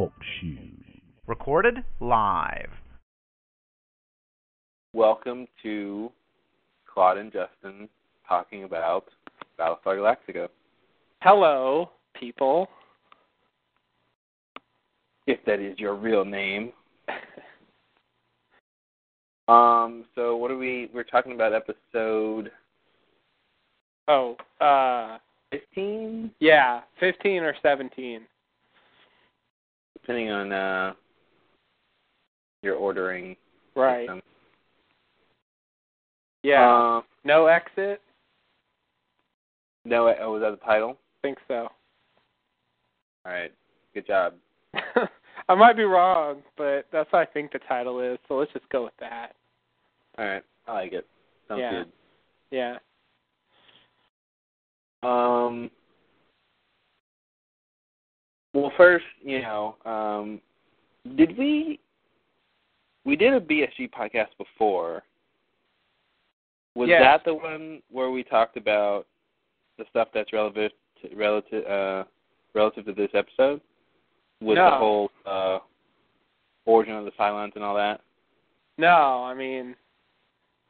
Talk Shoes. Recorded live. Welcome to Claude and Justin talking about Battlestar Galactica. Hello, people. If that is your real name. um, so what are we we're talking about episode Oh, uh, fifteen? yeah, 15 or 17. Depending on uh your ordering. Right. system. Yeah. Um, no exit? no oh was that the title? think so. Alright. Good job. I might be wrong, but that's what I think the title is, so let's just go with that. Alright. I like it. Sounds Yeah. good. Yeah. Um. Well, first, you know, um, did we? We did a BSG podcast before. Was Yes. that the one where we talked about the stuff that's relevant, to, relative, uh, relative to this episode? With the whole uh, origin of the Cylons and all that. No, I mean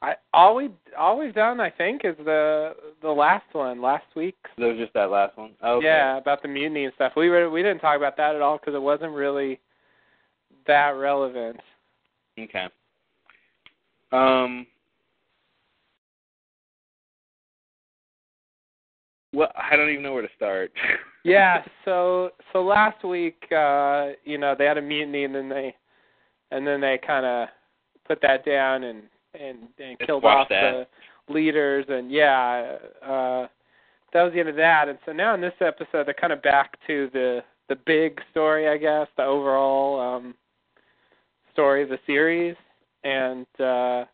I all we all we've done I think is the the last one, last week. That was just that last one. Okay. Yeah, about the mutiny and stuff. We were we didn't talk about that at all because it wasn't really that relevant. Okay. Um. Well, I don't even know where to start. Yeah, so so last week, uh, you know, they had a mutiny and then they and then they kind of put that down and and and Just killed off that. the leaders and yeah, uh that was the end of that. And so now in this episode, they're kind of back to the the big story, I guess, the overall um story of the series and uh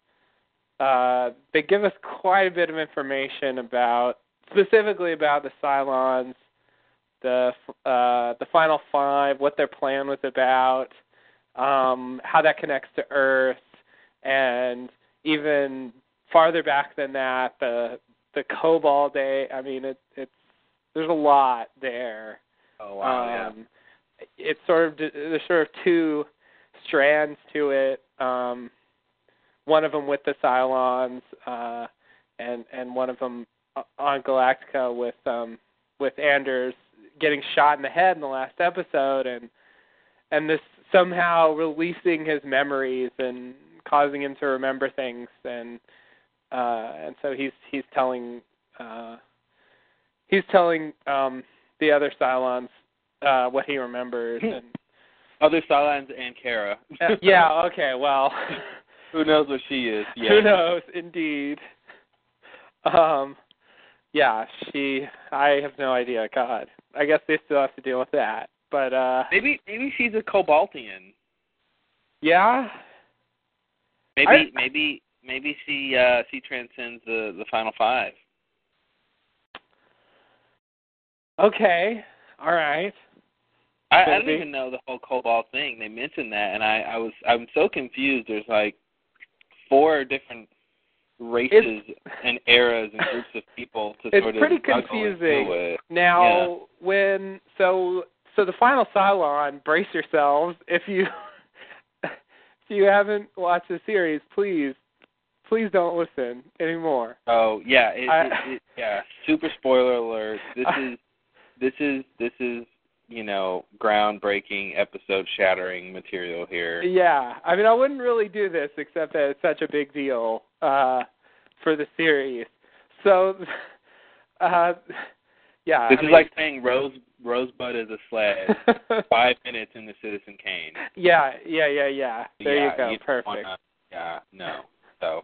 uh they give us quite a bit of information about specifically about the Cylons the uh, the final five, what their plan was about, um, how that connects to Earth, and even farther back than that, the the Kobol Day. I mean, it, it's there's a lot there. oh wow! um, It's sort of there's sort of two strands to it. Um, one of them with the Cylons, uh, and and one of them on Galactica with um, with Anders getting shot in the head in the last episode, and and this somehow releasing his memories and causing him to remember things, and uh, and so he's he's telling uh, he's telling um, the other Cylons uh, what he remembers, and. Other Cylons and Kara. uh, yeah, okay, well. Who knows what she is? Yeah. Who knows? Indeed. Um, yeah, she. I have no idea. God, I guess they still have to deal with that. But uh, Maybe maybe she's a Kobolian. yeah, Maybe I- maybe maybe she uh she transcends the the final five. okay, all right. I, I don't even know the whole Kobol thing. They mentioned that, and I I was I'm so confused. There's like four different races and eras and groups of people to It's sort of pretty juggle and confusing. Now, when so so the final Cylon, brace yourselves. If you you haven't watched the series, please please don't listen anymore. Oh yeah, it, I- it, it, yeah. Super spoiler alert. This I- is this is this is you know groundbreaking, episode shattering material here. Yeah, I mean, I wouldn't really do this except that it's such a big deal uh, for the series. So, uh, yeah, This I is mean- like saying Rose Rosebud is a sled. Five minutes into Citizen Kane. yeah, yeah, yeah, yeah. There yeah, you go. don't Perfect. Wanna, yeah, no. So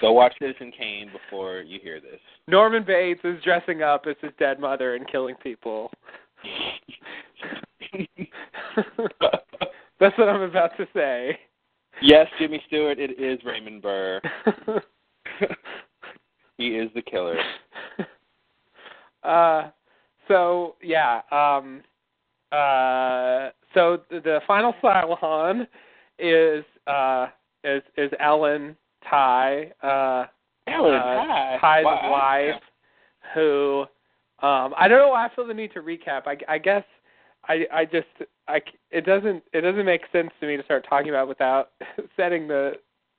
go watch Citizen Kane before you hear this. Norman Bates is dressing up as his dead mother and killing people. That's what I'm about to say. yes, Jimmy Stewart. It is Raymond Burr. he is the killer. uh, so yeah, um, uh, so the, the final Cylon is uh is is Ellen Tigh, uh, Ellen, uh, hi. Tigh's Wow. wife, who um I don't know why I feel the need to recap. I, I guess I I just I it doesn't it doesn't make sense to me to start talking about without setting the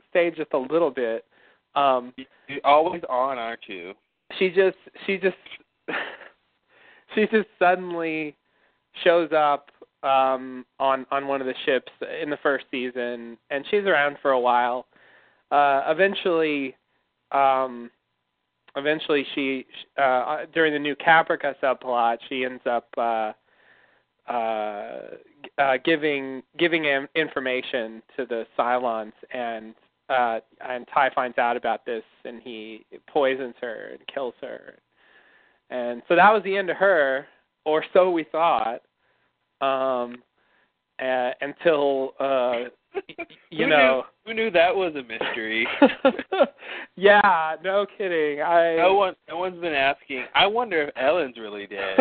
stage just a little bit. Um, You're always on, aren't you? she just she just she just suddenly shows up um on on one of the ships in the first season and she's around for a while uh eventually um eventually she uh during the new caprica subplot she ends up uh uh uh giving giving him information to the Cylons and uh and Tigh finds out about this and he poisons her and kills her. And so that was the end of her, or so we thought. Um uh, until uh you who know knew, who knew that was a mystery? yeah, no kidding. I no one, no one's been asking. I wonder if Ellen's really dead.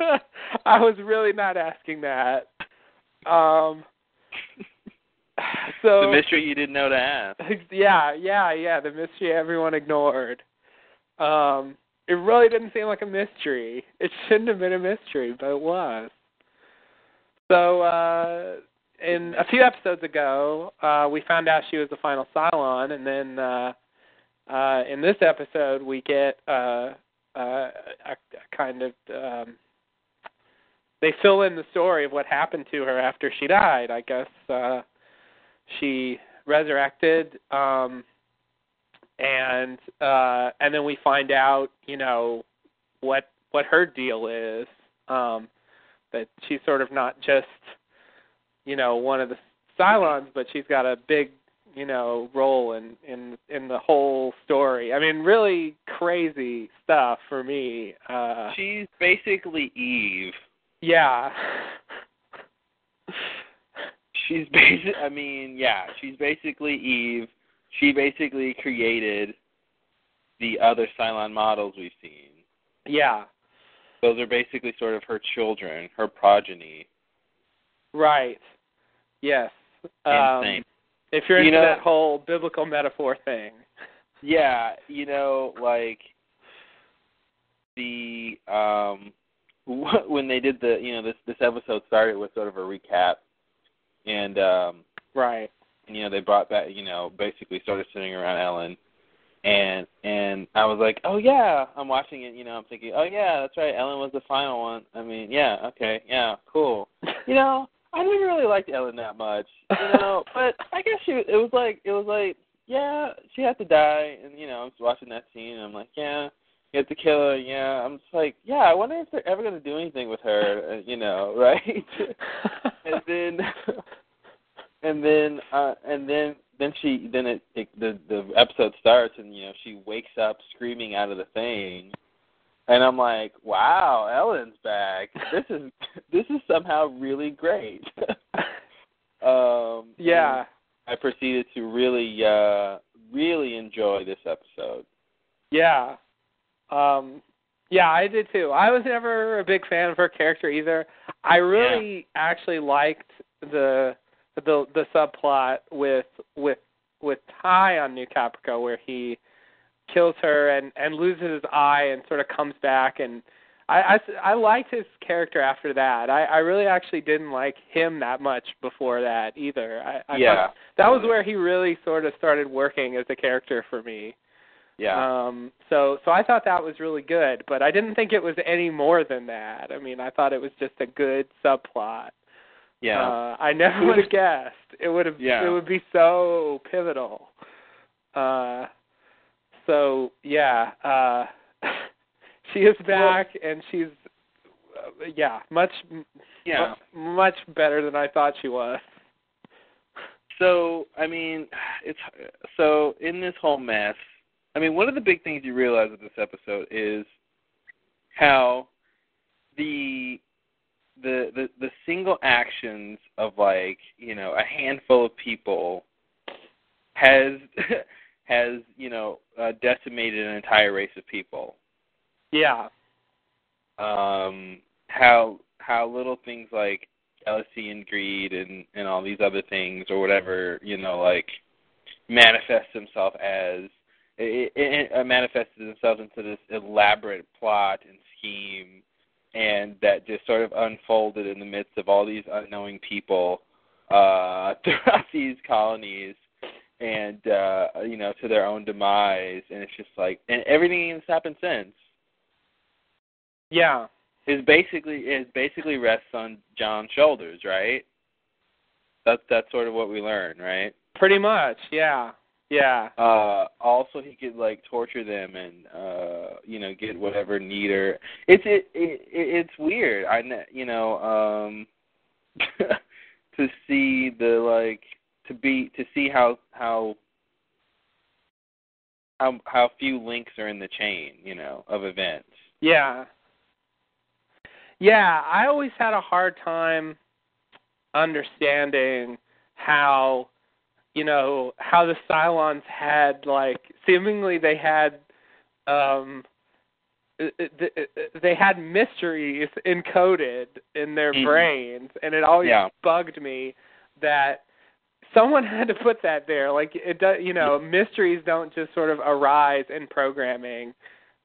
I was really not asking that. Um so the mystery you didn't know to ask. yeah, yeah, yeah, the mystery everyone ignored. Um it really didn't seem like a mystery. It shouldn't have been a mystery, but it was. So uh in a few episodes ago, uh we found out she was the final Cylon and then uh uh in this episode we get uh uh a, a kind of um they fill in the story of what happened to her after she died. I guess uh she resurrected um and uh and then we find out you know what what her deal is um that she's sort of not just you know one of the Cylons but she's got a big you know role in in in the whole story i mean really crazy stuff for me uh She's basically Eve. yeah She's basic. I mean, yeah, she's basically Eve. She basically created the other Cylon models we've seen. yeah Those are basically sort of her children, her progeny. right yes um Insane. if you're You into know- that whole biblical metaphor thing Yeah, you know, like the um when they did the you know this this episode started with sort of a recap and um right you know they brought back you know basically started sitting around Ellen. And and I was like oh yeah. I'm watching it you know I'm thinking oh yeah that's right. Ellen was the final one. I mean yeah okay yeah cool. You know I didn't really like Ellen that much you know but I guess she it was like it was like yeah she had to die and you know I'm just watching that scene and I'm like yeah you have to kill her yeah. I'm just like yeah I wonder if they're ever going to do anything with her uh, you know right? And then and then uh and then then she then it, it the the episode starts and you know she wakes up screaming out of the thing and I'm like, wow, Ellen's back. This is this is somehow really great. um yeah I proceeded to really uh really enjoy this episode. Yeah. Um yeah, I did too. I was never a big fan of her character either. I really actually liked the the the subplot with with with Tigh on New Caprica where he kills her and and loses his eye and sort of comes back and I, I, I liked his character after that. I, I really actually didn't like him that much before that either. I, I yeah. that was where he really sort of started working as a character for me. Yeah. Um so so I thought that was really good, but I didn't think it was any more than that. I mean, I thought it was just a good subplot. Yeah. Uh I never would have guessed. It would have Yeah. it would be so pivotal. Uh so yeah, uh she is back and she's uh, yeah, much yeah. mu- much better than I thought she was. So, I mean, it's so in this whole mess. I mean, one of the big things you realize with this episode is how the the the the single actions of like you know a handful of people has has you know uh, decimated an entire race of people. Yeah. Um, how how little things like jealousy and greed and and all these other things or whatever you know like manifests himself as it, it, it manifested themselves into this elaborate plot and scheme and that just sort of unfolded in the midst of all these unknowing people uh throughout these colonies and uh you know to their own demise and it's just like and everything that's happened since Yeah. is basically is basically rests on John's shoulders, right? That's that's sort of what we learn, right? Pretty much. Yeah. Yeah. Uh also he could like torture them and uh you know get whatever need or it's it, it it's weird. I kn- you know um to see the like to be to see how how how how few links are in the chain, you know, of events. Yeah. Yeah, I always had a hard time understanding how you know how the Cylons had like seemingly they had um they had mysteries encoded in their Mhm. brains and it always Yeah. bugged me that someone had to put that there like it does you know mysteries don't just sort of arise in programming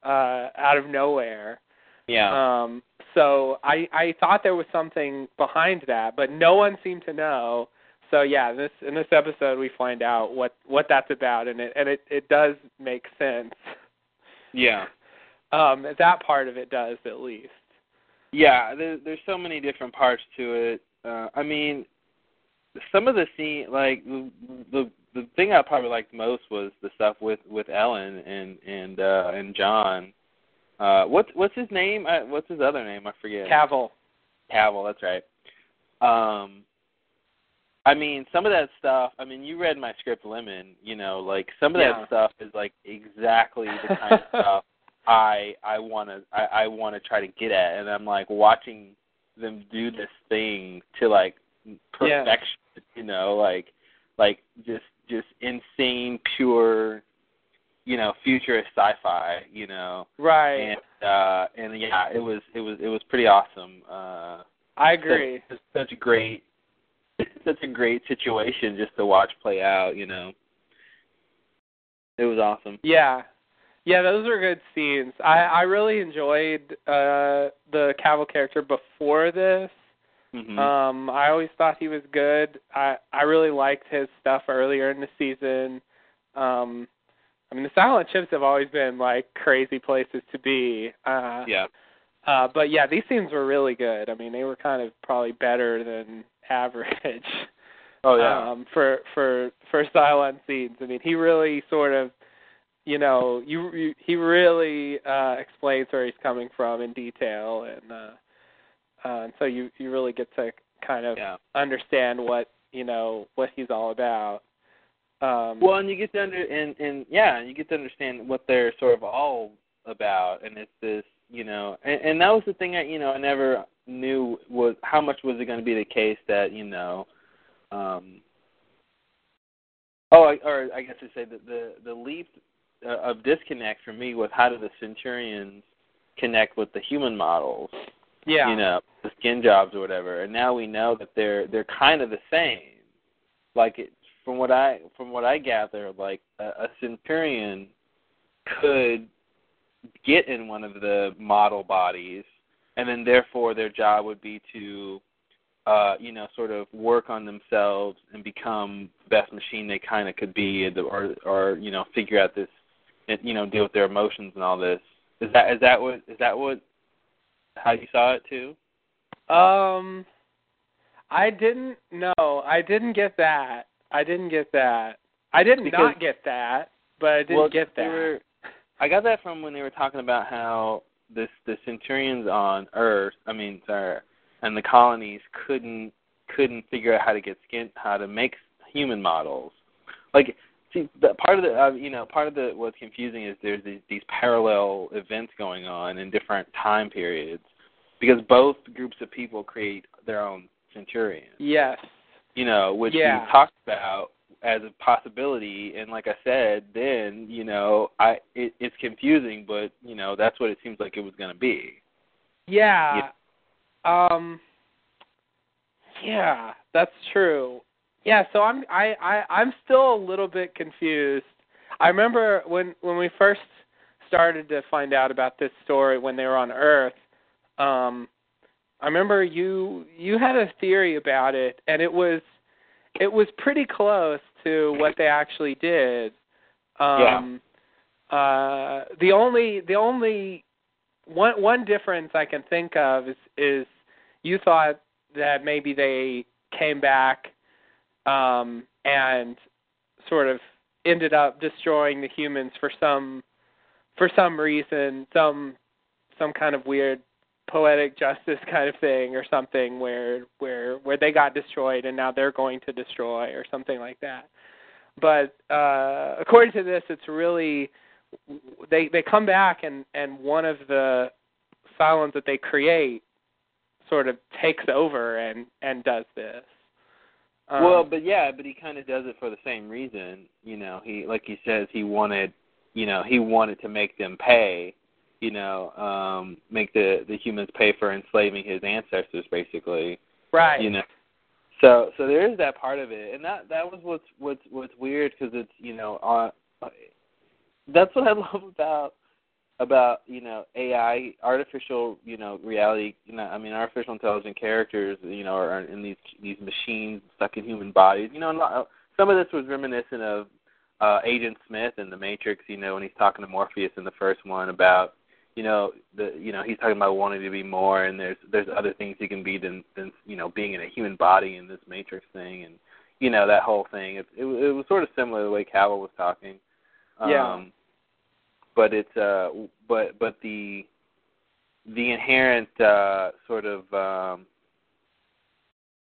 uh out of nowhere Yeah. um, so I I thought there was something behind that, but no one seemed to know. So yeah, this in this episode we find out what what that's about, and it and it it does make sense. yeah. Um, that part of it does at least. Yeah, there, there's so many different parts to it. Uh, I mean, some of the scene, like the the the thing I probably liked most was the stuff with with Ellen and and uh and John. Uh, what's what's his name? Uh, what's his other name? I forget. Cavil. Cavil. That's right. Um, I mean, some of that stuff. I mean, you read my script, Lemon. You know, like some of Yeah. that stuff is like exactly the kind of stuff I I want to I, I want to try to get at, and I'm like watching them do this thing to like Yeah. perfection. You know, like like just just insane, pure, you know, futurist sci-fi. You know, Right. and uh and yeah, it was it was it was pretty awesome. Uh, I agree. Such, such a great such a great situation just to watch play out. You know, it was awesome. Yeah. Yeah, those are good scenes. I I really enjoyed uh the Cavil character before this. hmm Um, I always thought he was good. I I really liked his stuff earlier in the season. Um, I mean, the Cylon ships have always been like crazy places to be. Uh, yeah. uh, but yeah, these scenes were really good. I mean, they were kind of probably better than average. Oh yeah. Um, for for for Cylon scenes. I mean, he really sort of, you know, you, you he really uh explains where he's coming from in detail, and uh, uh, and so you you really get to kind of yeah. understand what you know what he's all about. Um, Well, and you get to under and and yeah, you get to understand what they're sort of all about, and it's this, you know, and, and that was the thing that you know I never knew was how much was it going to be the case that you know, um, oh, I, or I guess to say that the the leap uh, of disconnect for me was how do the Centurions connect with the human models, yeah, you know, the skin jobs or whatever, and now we know that they're they're kind of the same. Like it, from what I from what I gather, like a, a centurion could get in one of the model bodies, and then therefore their job would be to, uh, you know, sort of work on themselves and become the best machine they kind of could be, or or you know, figure out this, and, you know, deal with their emotions and all this. Is that is that what is that what how you saw it too? Um, I didn't know. I didn't get that. I didn't get that. I did Because- not get that, but I didn't well, get that. were- I got that from when they were talking about how this the Centurions on Earth, I mean, sorry, and the colonies couldn't couldn't figure out how to get skin how to make human models. Like, see, the, part of the uh, you know part of the what's confusing is there's these, these parallel events going on in different time periods because both groups of people create their own Centurions Yes. you know, which Yeah. we talked about as a possibility. And like I said, then you know, I it, it's confusing, but you know, that's what it seems like it was going to be. Yeah. Um Yeah, that's true. Yeah, so I'm I, I I'm still a little bit confused. I remember when when we first started to find out about this story when they were on Earth, um I remember you you had a theory about it and it was it was pretty close to what they actually did. Um yeah. uh the only the only one one difference I can think of is is you thought that maybe they came back um and sort of ended up destroying the humans for some for some reason, some some kind of weird poetic justice kind of thing or something where where where they got destroyed and now they're going to destroy or something like that. But uh according to this it's really they they come back and and one of the Cylons that they create sort of takes over and and does this. Um, well, but yeah, but he kind of does it for the same reason. You know, he like he says he wanted, you know, he wanted to make them pay. You know, um, make the the humans pay for enslaving his ancestors, basically. Right. You know. So so there is that part of it, and that that was what's what's what's weird because it's you know uh, that's what I love about about you know AI, artificial you know reality. You know, I mean artificial intelligent characters. You know, are in these these machines stuck in human bodies. You know, not, some of this was reminiscent of uh Agent Smith in The Matrix. You know, when he's talking to Morpheus in the first one about you know the you know he's talking about wanting to be more, and there's there's other things he can be than than you know being in a human body in this Matrix thing, and you know that whole thing. It it, it was sort of similar to the way Cavil was talking. Yeah. Um, but it's uh but but the the inherent uh sort of um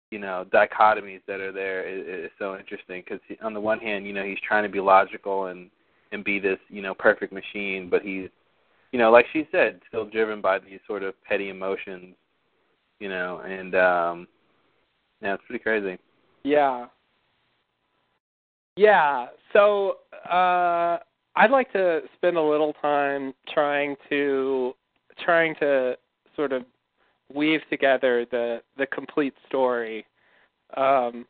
you know dichotomies that are there is, is so interesting because on the one hand you know he's trying to be logical and and be this you know perfect machine but he's you know like she said still driven by these sort of petty emotions you know and um yeah it's pretty crazy yeah yeah so uh I'd like to spend a little time trying to trying to sort of weave together the the complete story um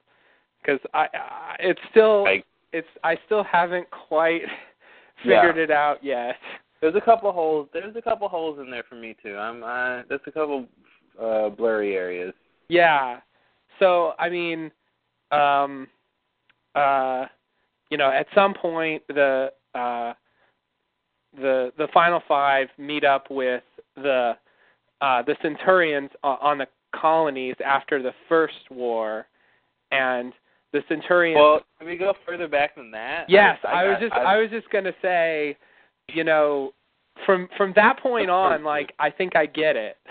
because I, I it's still I, it's I still haven't quite figured yeah. it out yet. There's a couple holes. There's a couple holes in there for me too. I'm. Uh, there's a couple uh, blurry areas. Yeah. So I mean, um, uh, you know, at some point the uh, the the final five meet up with the uh, the Centurions on the colonies after the first war, and the Centurions. Well, can we go further back than that? Yes, I, I, I was just I, I was just gonna say, you know, from from that point on, like I think I get it.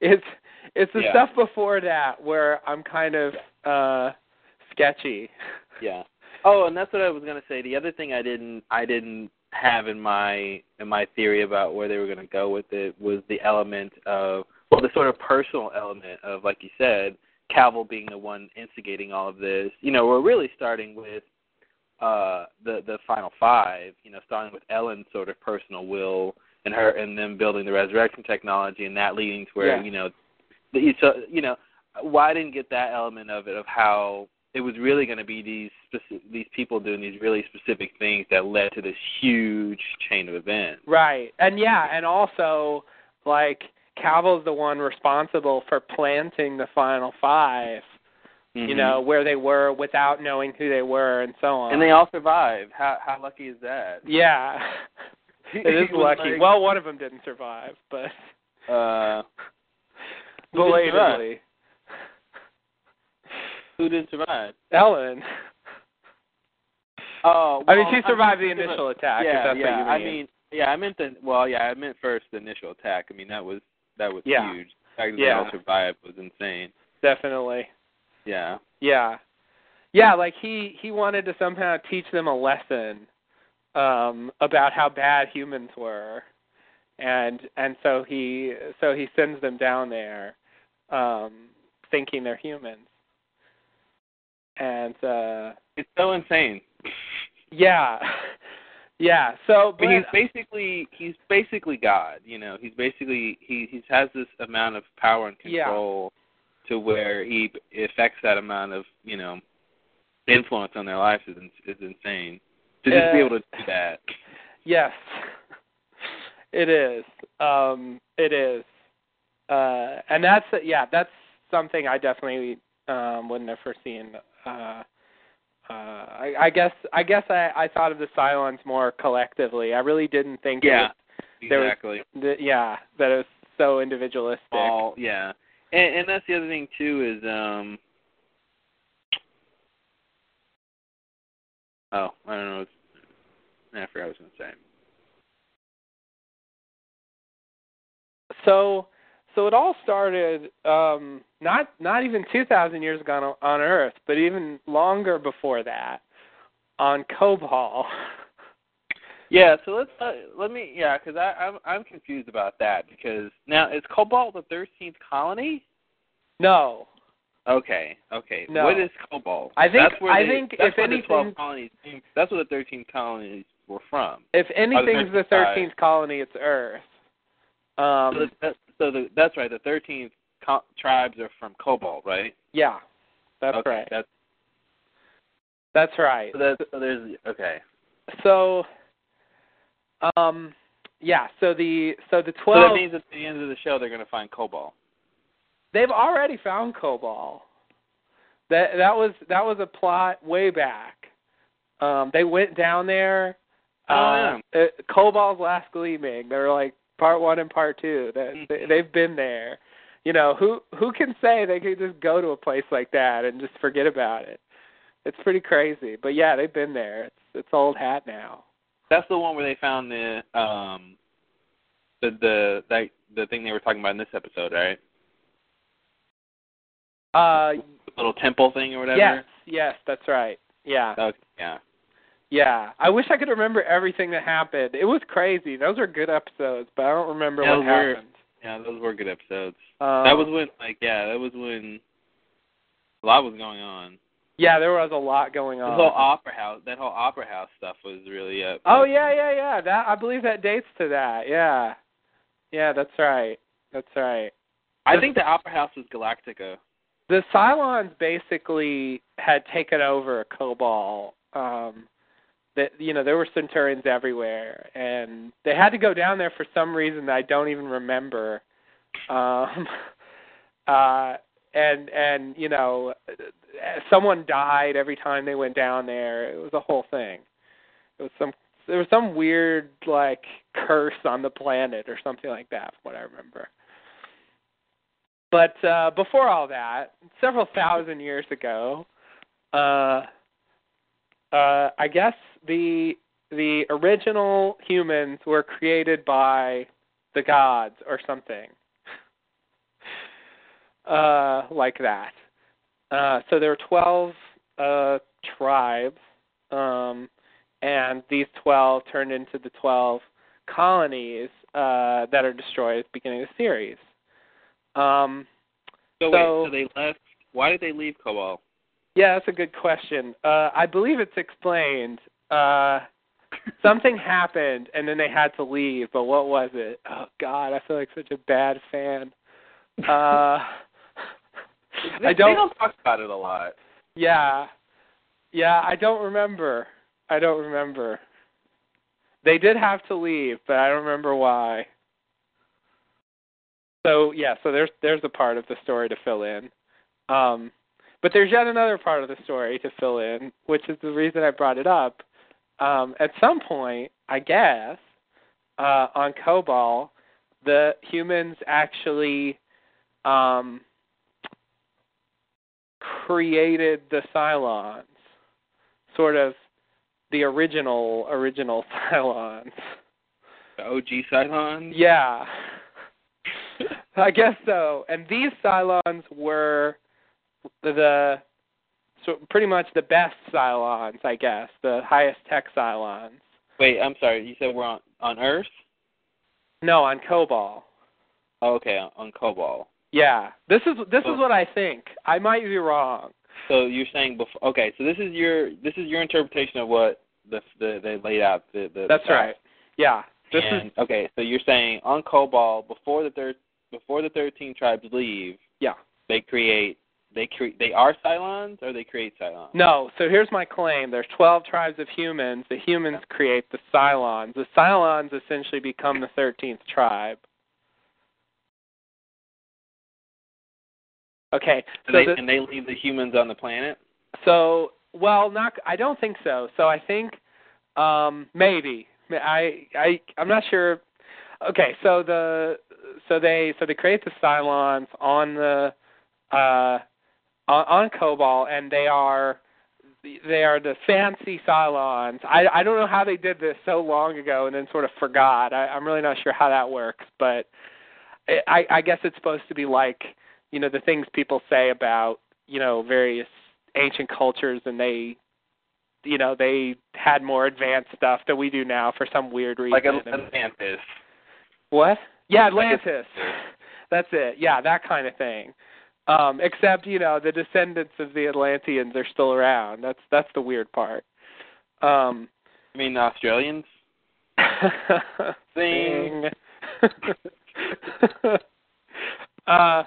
It's it's the yeah. stuff before that where I'm kind of uh sketchy. Yeah. Oh, and that's what I was gonna say. The other thing I didn't I didn't have in my in my theory about where they were gonna go with it was the element of well, the sort of personal element of like you said, Cavil being the one instigating all of this. You know, we're really starting with uh the the final five, you know, starting with Ellen's sort of personal will and her and them building the resurrection technology and that leading to where, Yeah. you know the, so you know, why didn't get that element of it of how it was really going to be these speci- these people doing these really specific things that led to this huge chain of events. Right. And yeah, and also like Cavil's the one responsible for planting the final 5 Mhm. you know, where they were without knowing who they were and so on. and they all survived. How how lucky is that? Yeah. it is lucky. like- well, one of them didn't survive, but Uh, who didn't survive? belatedly. Who didn't survive? Ellen. Oh, I mean, she survived the I'm- initial attack. Yeah, if that's yeah. what you mean. I mean, yeah, I meant the well, yeah, I meant first the initial attack. I mean, that was that was Yeah. huge. The fact that Yeah. they all survived was insane. definitely. Yeah. Yeah. Yeah, like he he wanted to somehow teach them a lesson um about how bad humans were. And and so he so he sends them down there um thinking they're humans. And uh It's so insane. yeah. Yeah. So But but he's basically he's basically God, you know. He's basically he he has this amount of power and Yeah. control to where he affects that amount of, you know, influence on their lives is is insane. To just be Uh, able to do that. Yes. It is. Um it is. uh, and that's yeah, that's something I definitely um, wouldn't have foreseen. Uh, uh, I, I guess I guess I, I thought of the Cylons more collectively. I really didn't think. Yeah, it was, there was- exactly. yeah, that it was so individualistic. All yeah, and and that's the other thing too is um. Oh, I don't know. I forgot what I was going to say. So so it all started um not not even 2000 years ago on, on earth but even longer before that on Kobol. Yeah, so let's uh, let me yeah, because I I'm I'm confused about that because now is Kobol the thirteenth colony? no. Okay, okay. No. What is Kobol? I think- that's where I they- think that's if where the twelve anything- colonies. That's where the thirteenth colonies were from. If anything's the 13th colony it's Earth. Um so, that, so the, that's right. The thirteenth co- tribes are from Kobol, right? yeah. That's okay, right. That's That's right. so, that, so there's okay. So um yeah, so the so the twelve. So that 12 means at the end of the show they're going to find Kobol. They've already found Kobol. That that was that was a plot way back. Um, they went down there. Oh, uh, uh, Kobol's last gleaming. They were like part one and part two. They, they, they've been there. You know who who can say they could just go to a place like that and just forget about it? It's pretty crazy. But yeah, they've been there. It's it's old hat now. That's the one where they found the um the the that the thing they were talking about in this episode, right? Uh, The little temple thing or whatever. yes, yes, that's right. Yeah. Okay, yeah. Yeah, I wish I could remember everything that happened. It was crazy. Those were good episodes, but I don't remember Yeah, what were- happened. Yeah, those were good episodes. Um, that was when like yeah, that was when a lot was going on. Yeah, there was a lot going on. The whole opera house that whole opera house stuff was really uh oh yeah, yeah, yeah. That I believe that dates to that. Yeah, yeah, that's right. That's right. I think the opera house was Galactica. The Cylons basically had taken over Kobol. Um, that you know there were Centurions everywhere, and they had to go down there for some reason that I don't even remember. Um, uh, and and you know, someone died every time they went down there. It was a whole thing. It was some there was some weird like curse on the planet or something like that, from what I remember. But uh, before all that, several thousand years ago, uh, uh, I guess the the original humans were created by the gods or something uh, like that. Uh, so there were twelve uh, tribes, um, and these twelve turned into the twelve colonies uh, that are destroyed at the beginning of the series. Um, So, So- wait, so they left. Why did they leave Kobol? yeah, that's a good question. Uh, I believe it's explained. Uh, something happened, and then they had to leave. But what was it? Oh God, I feel like such a bad fan. Uh, They, I don't. They don't talk about it a lot. Yeah, yeah, I don't remember. I don't remember. They did have to leave, but I don't remember why. So yeah, so there's there's a part of the story to fill in. Um, but there's yet another part of the story to fill in, which is the reason I brought it up. Um, at some point, I guess, uh, on Kobol, the humans actually um, created the Cylons, sort of the original original Cylons. The OG Cylons. Yeah. I guess so. And these Cylons were the so pretty much the best Cylons, I guess, the highest tech Cylons. Wait, I'm sorry. You said we're on on Earth. No, on Kobol. Oh, okay, on, on Kobol. Yeah. This is this is what I think. I might be wrong. So you're saying before? Okay, so this is your this is your interpretation of what the the they laid out. The, the That's the right. Yeah. This and, is okay, so you're saying on Kobol before the third before the thirteen tribes leave, yeah. they create they create they are Cylons or they create Cylons. No, so here's my claim. There's 12 tribes of humans. The humans create the Cylons. The Cylons essentially become the 13th tribe. Okay. And so they the, and they leave the humans on the planet. So, well, not. I don't think so. So I think um maybe. I I I'm not sure. Okay, so the so they so they create the Cylons on the uh on, on Kobol, and they are they are the fancy Cylons. I I don't know how they did this so long ago and then sort of forgot. I, I'm really not sure how that works, but I I guess it's supposed to be like you know the things people say about you know various ancient cultures and they you know they had more advanced stuff than we do now for some weird reason. Like Atlantis. what? Yeah, Atlantis. That's it. Yeah, that kind of thing. Um, except you know the descendants of the Atlanteans are still around. That's that's the weird part. Um, I mean the Australians. Zing. uh,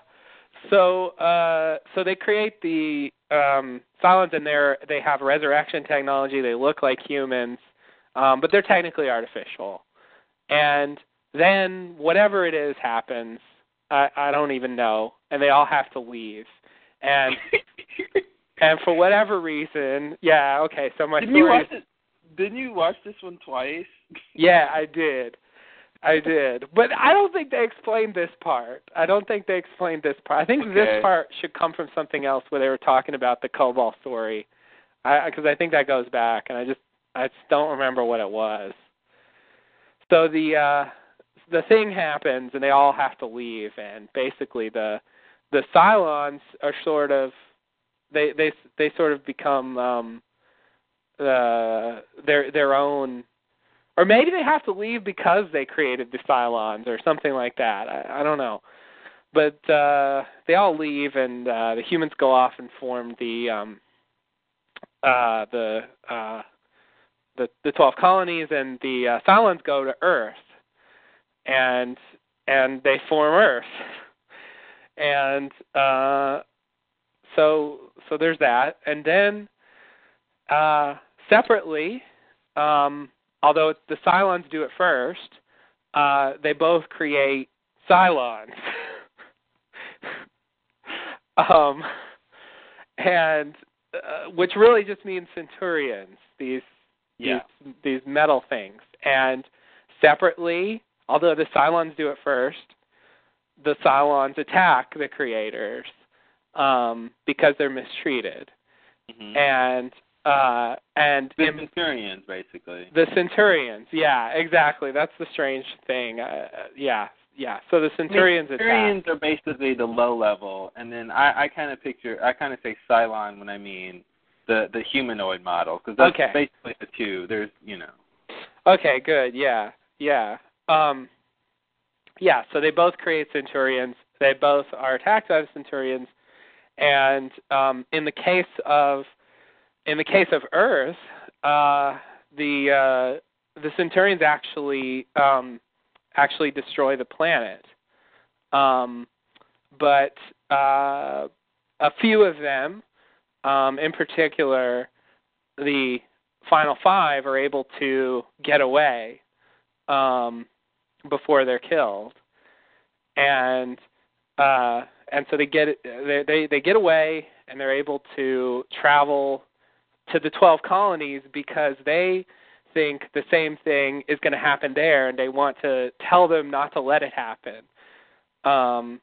so uh, so they create the um, Cylons, and they're they have resurrection technology. They look like humans, um, but they're technically artificial. And then whatever it is happens. I, I don't even know, and they all have to leave. And and for whatever reason, yeah, okay. So my Didn't you story watch it? Didn't you watch this one twice? yeah, I did. I did. But I don't think they explained this part. I don't think they explained this part. I think Okay. this part should come from something else where they were talking about the Kobol story. I because I think that goes back and I just I just don't remember what it was. So the uh the thing happens and they all have to leave and basically the the Cylons are sort of they they they sort of become um uh their their own or maybe they have to leave because they created the Cylons or something like that. I, I don't know. But uh they all leave and uh the humans go off and form the um uh the uh the the 12 colonies and the uh, Cylons go to Earth and and they form Earth. And uh so so there's that. And then uh separately um although the Cylons do it first, uh, they both create Cylons. um, and uh, which really just means Centurions. These Yeah. these these metal things. And separately, although the Cylons do it first, the Cylons attack the creators um, because they're mistreated. hmm And uh, and the Centurions, basically. the Centurions, yeah, exactly. That's the strange thing. Uh, yeah, yeah. So the Centurions attack. Centurions are basically the low level, and then I, I kind of picture, I kind of say Cylon when I mean the the humanoid model, because that's Okay. basically the two. There's, you know. Okay, good. Yeah, yeah. Um, yeah. So they both create Centurions. They both are attacked by the Centurions, and um, in the case of in the case of Earth, uh, the uh, the Centurions actually um, actually destroy the planet. Um, but uh, a few of them, um, in particular, the final five, are able to get away um, before they're killed, and uh, and so they get they, they they get away and they're able to travel to the 12 colonies because they think the same thing is going to happen there and they want to tell them not to let it happen. Um,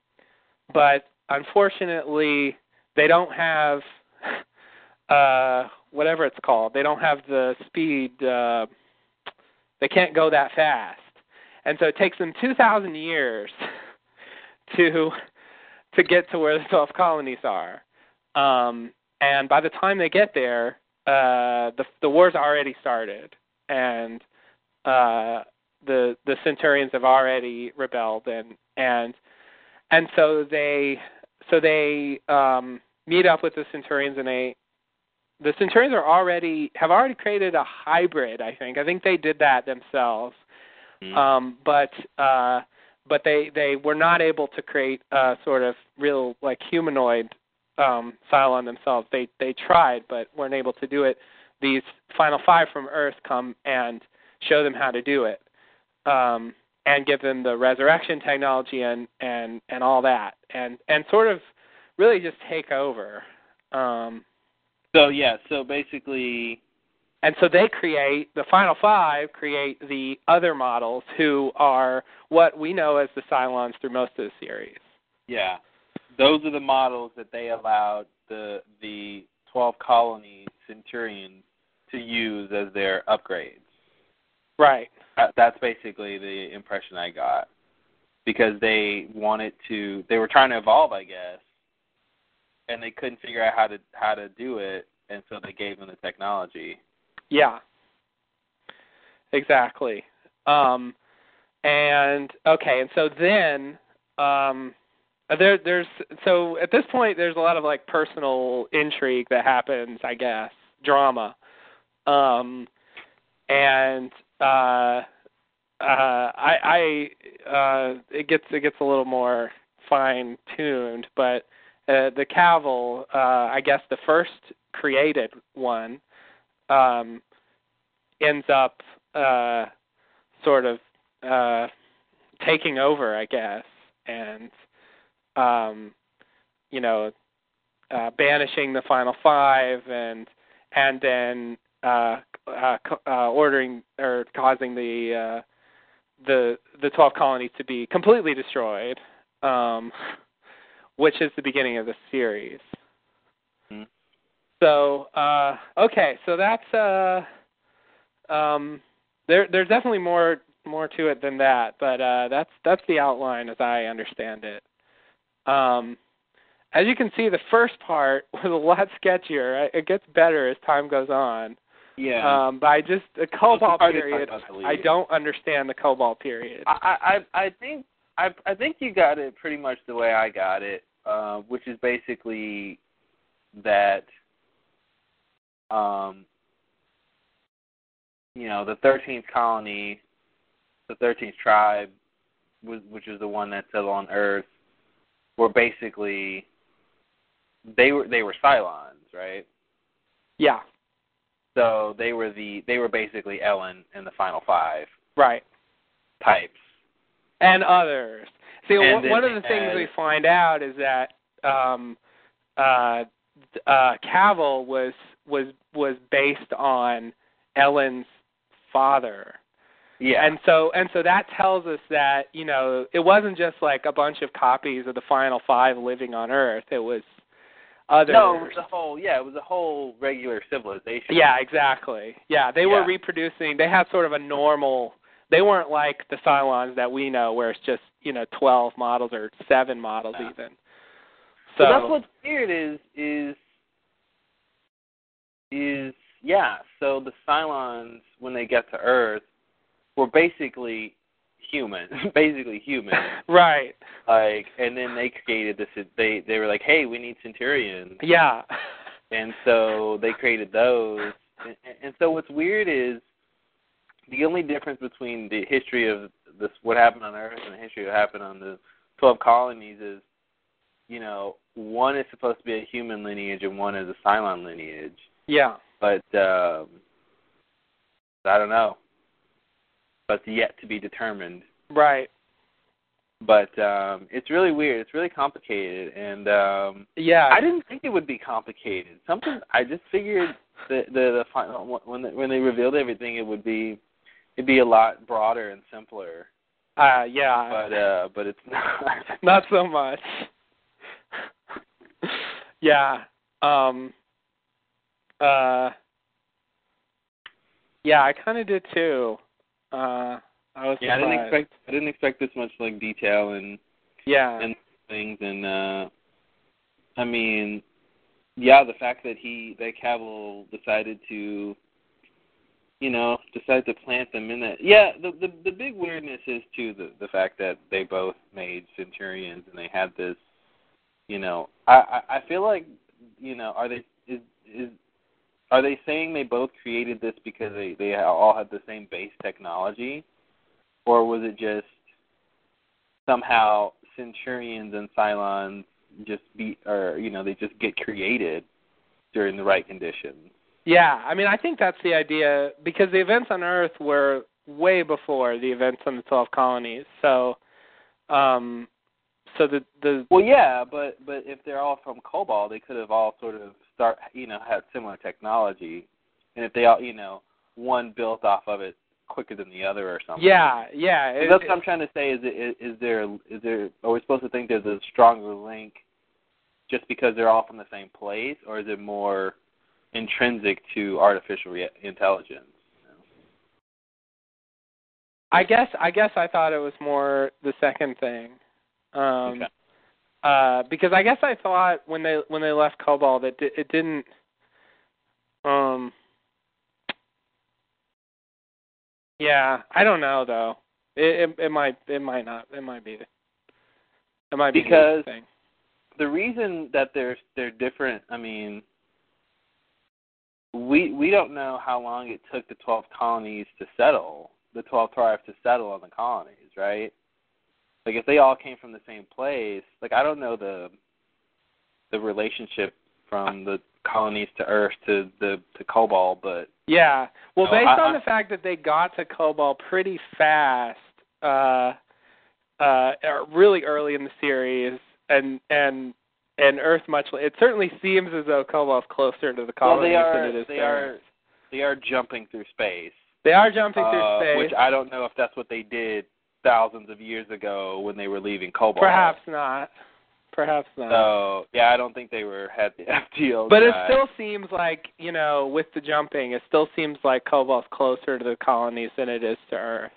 but unfortunately, they don't have uh, whatever it's called. They don't have the speed. Uh, they can't go that fast, and so it takes them 2,000 years to to get to where the 12 colonies are. Um, and by the time they get there, uh, the the war's already started, and uh, the the Centurions have already rebelled, and and and so they so they um, meet up with the Centurions, and they the Centurions are already have already created a hybrid. I think I think they did that themselves, Mm. um, but uh, but they they were not able to create a sort of real like humanoid um, Cylon themselves. They they tried, but weren't able to do it. These final five from Earth come and show them how to do it, um, and give them the resurrection technology and and and all that, and and sort of really just take over. Um, So yeah, so basically, and so they create the final five create the other models who are what we know as the Cylons through most of the series. yeah, those are the models that they allowed the the twelve colony Centurions to use as their upgrades. Right. Uh, That's basically the impression I got because they wanted to. They were trying to evolve, I guess, and they couldn't figure out how to how to do it, and so they gave them the technology. Yeah. Exactly. Um and okay, and so then um there there's so at this point there's a lot of like personal intrigue that happens, I guess, drama. Um and uh uh I I uh it gets it gets a little more fine tuned, but uh the Cavil, uh I guess the first created one um, ends up uh, sort of uh, taking over, I guess, and um, you know, uh, banishing the final five, and and then uh, uh, uh, ordering or causing the uh, the the twelve colonies to be completely destroyed, um, which is the beginning of the series. Mhm. So uh, okay, so that's uh, um, there. There's definitely more more to it than that, but uh, that's that's the outline as I understand it. Um, as you can see, the first part was a lot sketchier. It gets better as time goes on. Yeah. Um, but I just the Kobol period. about the lead. I don't understand the Kobol period. I, I I think I I think you got it pretty much the way I got it, uh, which is basically that um you know the thirteenth colony, the thirteenth tribe, which is the one that settled on Earth, were basically they were they were Cylons, right? Yeah. So they were the they were basically Ellen and the Final Five Right. types. and others. See, And one one of the things we find out is that um, uh, uh, Cavil was was was based on Ellen's father, Yeah. and so and so that tells us that you know it wasn't just like a bunch of copies of the Final Five living on Earth. It was other No, it was a whole yeah, it was a whole regular civilization. Yeah, exactly. Yeah, they were reproducing. They had sort of a normal. They weren't like the Cylons that we know, where it's just you know twelve models or seven models Yeah. even. So So that's what's weird is is is yeah. So the Cylons when they get to Earth were basically human, basically human. right. like, and then they created this. They they were like, hey, we need Centurions, Yeah. and so they created those. And, and so what's weird is the only difference between the history of this what happened on Earth and the history of what happened on the twelve colonies is, you know, one is supposed to be a human lineage and one is a Cylon lineage. Yeah. But um I don't know. But yet to be determined. Right. But um it's really weird. It's really complicated and um Yeah. I didn't think it would be complicated. Something I just figured the the, the final when they, when they revealed everything, it would be it'd be a lot broader and simpler. uh yeah. But uh, but it's not. Not so much. yeah. Um uh Yeah, I kind of did too. Uh I was yeah, I didn't expect I didn't expect this much like detail and Yeah. and things and uh I mean yeah, the fact that he that Cavil decided to you know, decided to plant them in that yeah, the the the big weirdness is too the the fact that they both made Centurions and they had this you know I, I I feel like you know, are they is is are they saying they both created this because they they all had the same base technology or was it just somehow Centurions and Cylons just be or you know they just get created during the right conditions. Yeah, I mean, I think that's the idea because the events on Earth were way before the events on the Twelve Colonies. So, um, so the the Well, yeah, but but if they're all from Kobol they could have all sort of start, you know, had similar technology, and if they all, you know, one built off of it quicker than the other or something. yeah yeah it- that's what I'm trying to say. Is it is there is there are we supposed to think there's a stronger link just because they're all from the same place, or is it more intrinsic to artificial re- intelligence? I guess I guess I thought it was more the second thing. Um Okay. Uh because I guess I thought when they when they left Kobol that it, it didn't um Yeah, I don't know though. It it, it might it might not it might be it might be the Because- thing. the reason that they're they're different, I mean, we we don't know how long it took the twelve colonies to settle, the twelve tribes to settle on the colonies, right? Like if they all came from the same place, like I don't know the the relationship from the colonies to Earth to the to Kobol, but Yeah. Well, No, based I- on I- the fact that they got to Kobol pretty fast, uh, uh, er, really early in the series, and and and Earth much. It certainly seems as though Kobol's closer to the well colonies they are than it is they are Earth. they are jumping through space. They are jumping through uh, space. Which I don't know if that's what they did thousands of years ago when they were leaving Kobol. Perhaps not. Perhaps not. So yeah, I don't think they were had the FTL. but it still seems like you know, with the jumping, it still seems like Kobol's closer to the colonies than it is to Earth.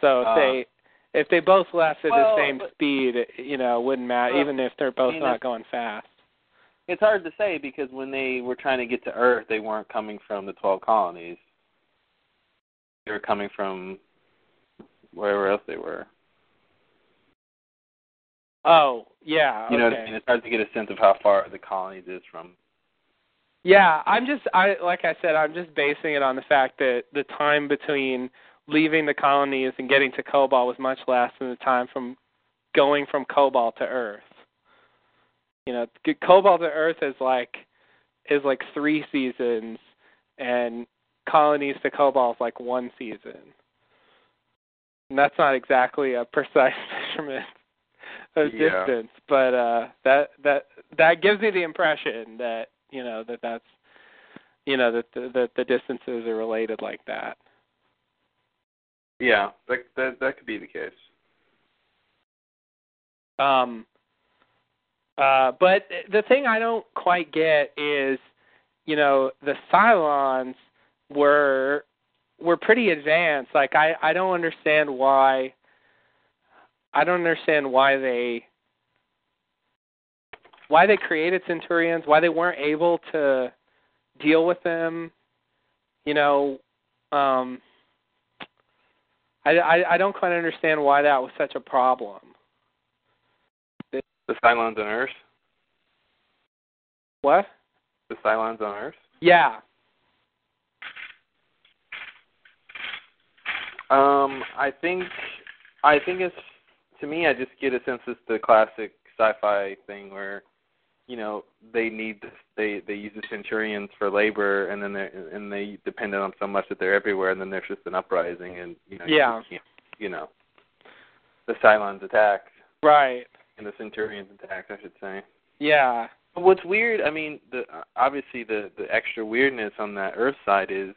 So if Uh, they if they both left at well, the same but- speed, you know, it wouldn't matter, Well, even if they're both mean, not going fast. It's hard to say because when they were trying to get to Earth, they weren't coming from the twelve colonies. They were coming from wherever else they were. Oh, yeah. You know okay. what I mean? It's hard to get a sense of how far the colonies is from. Yeah, I'm just I like I said, I'm just basing it on the fact that the time between leaving the colonies and getting to Kobol was much less than the time from going from Kobol to Earth. You know, Kobol to Earth is like is like three seasons, and colonies to Kobol is like one season. And that's not exactly a precise measurement of Yeah. distance, but uh, that that that gives me the impression that you know that that's you know that the, that the distances are related like that. Yeah, that that that could be the case. Um, uh, but the thing I don't quite get is, you know, the Cylons were were pretty advanced. Like I I don't understand why. I don't understand why they why they created Centurions, why they weren't able to deal with them. You know, um, I, I I don't quite understand why that was such a problem. The Cylons on Earth. What? The Cylons on Earth. Yeah. Um, I think, I think it's to me. I just get a sense it's the classic sci-fi thing where, you know, they need they they use the Centurions for labor, and then they and they depend on them so much that they're everywhere, and then there's just an uprising, and you know, Yeah. you know, the Cylons attack Right. and the Centurions attack, I should say. Yeah. What's weird? I mean, the obviously the the extra weirdness on that Earth side is,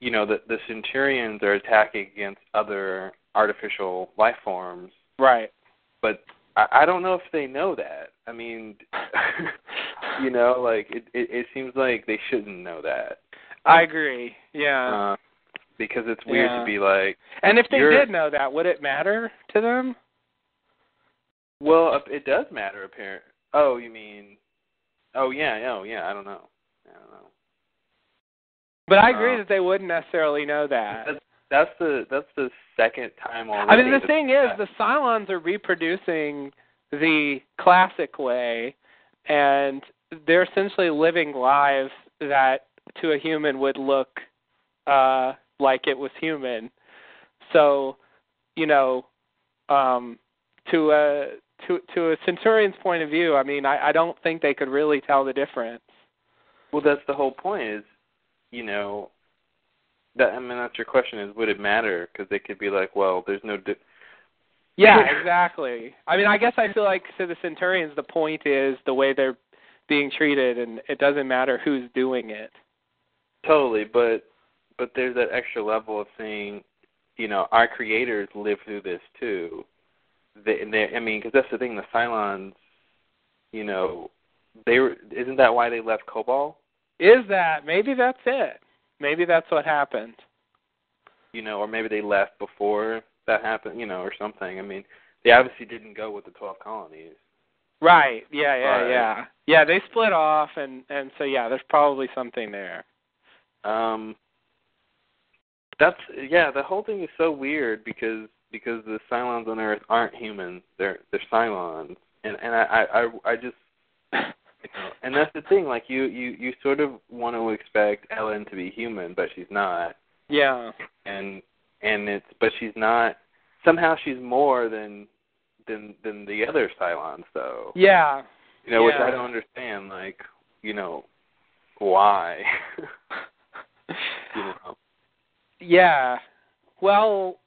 you know, that the Centurions are attacking against other artificial life forms, Right. but I, I don't know if they know that. I mean, you know, like it, it it seems like they shouldn't know that, I agree. Yeah. uh, because it's weird Yeah. to be like, and if they did know that, would it matter to them? well, it does matter Apparently. Oh, you mean? Oh yeah, oh yeah. I don't know. I don't know. But I agree Uh, that they wouldn't necessarily know that. That's, that's the that's the second time already. I mean, the thing is, the Cylons are reproducing the classic way, and they're essentially living lives that to a human would look uh, like it was human. So, you know, um, to a to to a Centurion's point of view, I mean, I, I don't think they could really tell the difference. Well, that's the whole point. Is you know that I mean that's your question is would it matter because they could be like well there's no di- Yeah, exactly. I mean, I guess I feel like to the Centurions, the point is the way they're being treated, and it doesn't matter who's doing it. Totally, but but there's that extra level of saying, you know, our creators live through this too. They, and they I mean, because that's the thing. The Cylons, you know, they were. Isn't that why they left Kobol? Is that maybe that's it? Maybe that's what happened. You know, or maybe they left before that happened. You know, or something. I mean, they obviously didn't go with the twelve colonies. Right. Yeah. Yeah. Right. Yeah. Yeah. They split off, and and so yeah, there's probably something there. Um, that's yeah. The whole thing is so weird because because the Cylons on Earth aren't humans. They're they're Cylons, and and I I I just you know, and that's the thing. Like you you you sort of want to expect Ellen to be human, but she's not. Yeah. And and it's but she's not. Somehow she's more than than than the other Cylons, though. Yeah. You know, which Yeah. I don't understand. Like, you know, why? you know. Yeah. Well,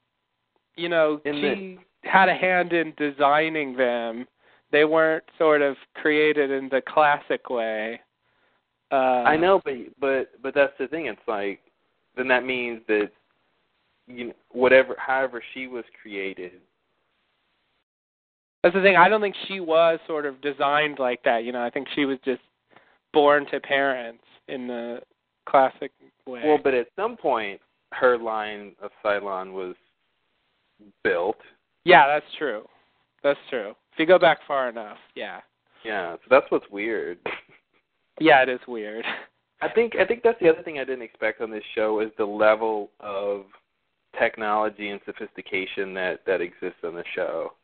you know, In she had a hand in designing them. They weren't sort of created in the classic way. Uh I know, but but but that's the thing. It's like then that means that you know, whatever, however she was created. That's the thing. I don't think she was sort of designed like that. You know, I think she was just born to parents in the classic way. Well, but at some point, her line of Cylon was built. yeah, that's true. That's true. If you go back far enough, yeah. Yeah, so that's what's weird. Yeah, it is weird. I think I think that's the other thing I didn't expect on this show is the level of technology and sophistication that that exists on the show.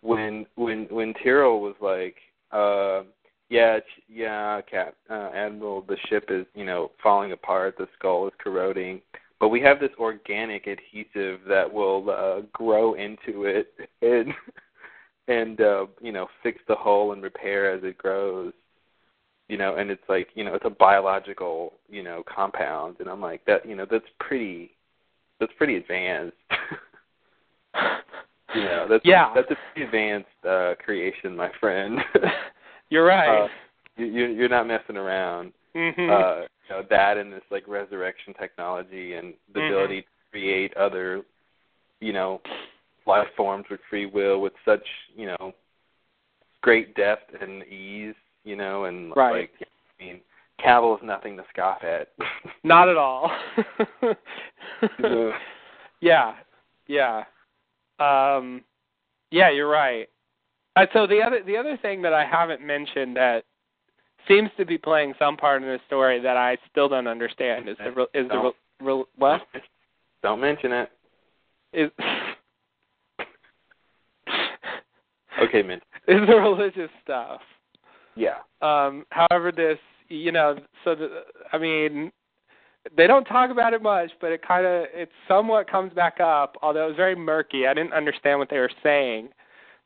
When when when Tyrol was like, uh, yeah, yeah, Cap, uh, Admiral, the ship is you know falling apart, the skull is corroding, but we have this organic adhesive that will uh, grow into it and and uh, you know fix the hole and repair as it grows you know, and it's like, you know, it's a biological, you know, compound and I'm like that, you know, that's pretty that's pretty advanced. you know, that's Yeah. that's a pretty advanced uh creation, my friend. You're right. uh, you you you're not messing around. mm-hmm. Uh you know, that and this like resurrection technology and the Mhm. ability to create other, you know, life forms with free will with such, you know, great depth and ease, you know, and Right. like I mean, Cavil is nothing to scoff at. Not at all. Yeah. yeah. Yeah. Um yeah, you're right. Uh, so the other the other thing that I haven't mentioned that seems to be playing some part in the story that I still don't understand is the re- is the re- re- what Don't mention it. is Okay, man. is the religious stuff. Yeah. Um, however, this, you know, so the, I mean, they don't talk about it much, but it kind of, it somewhat comes back up. Although it was very murky, I didn't understand what they were saying.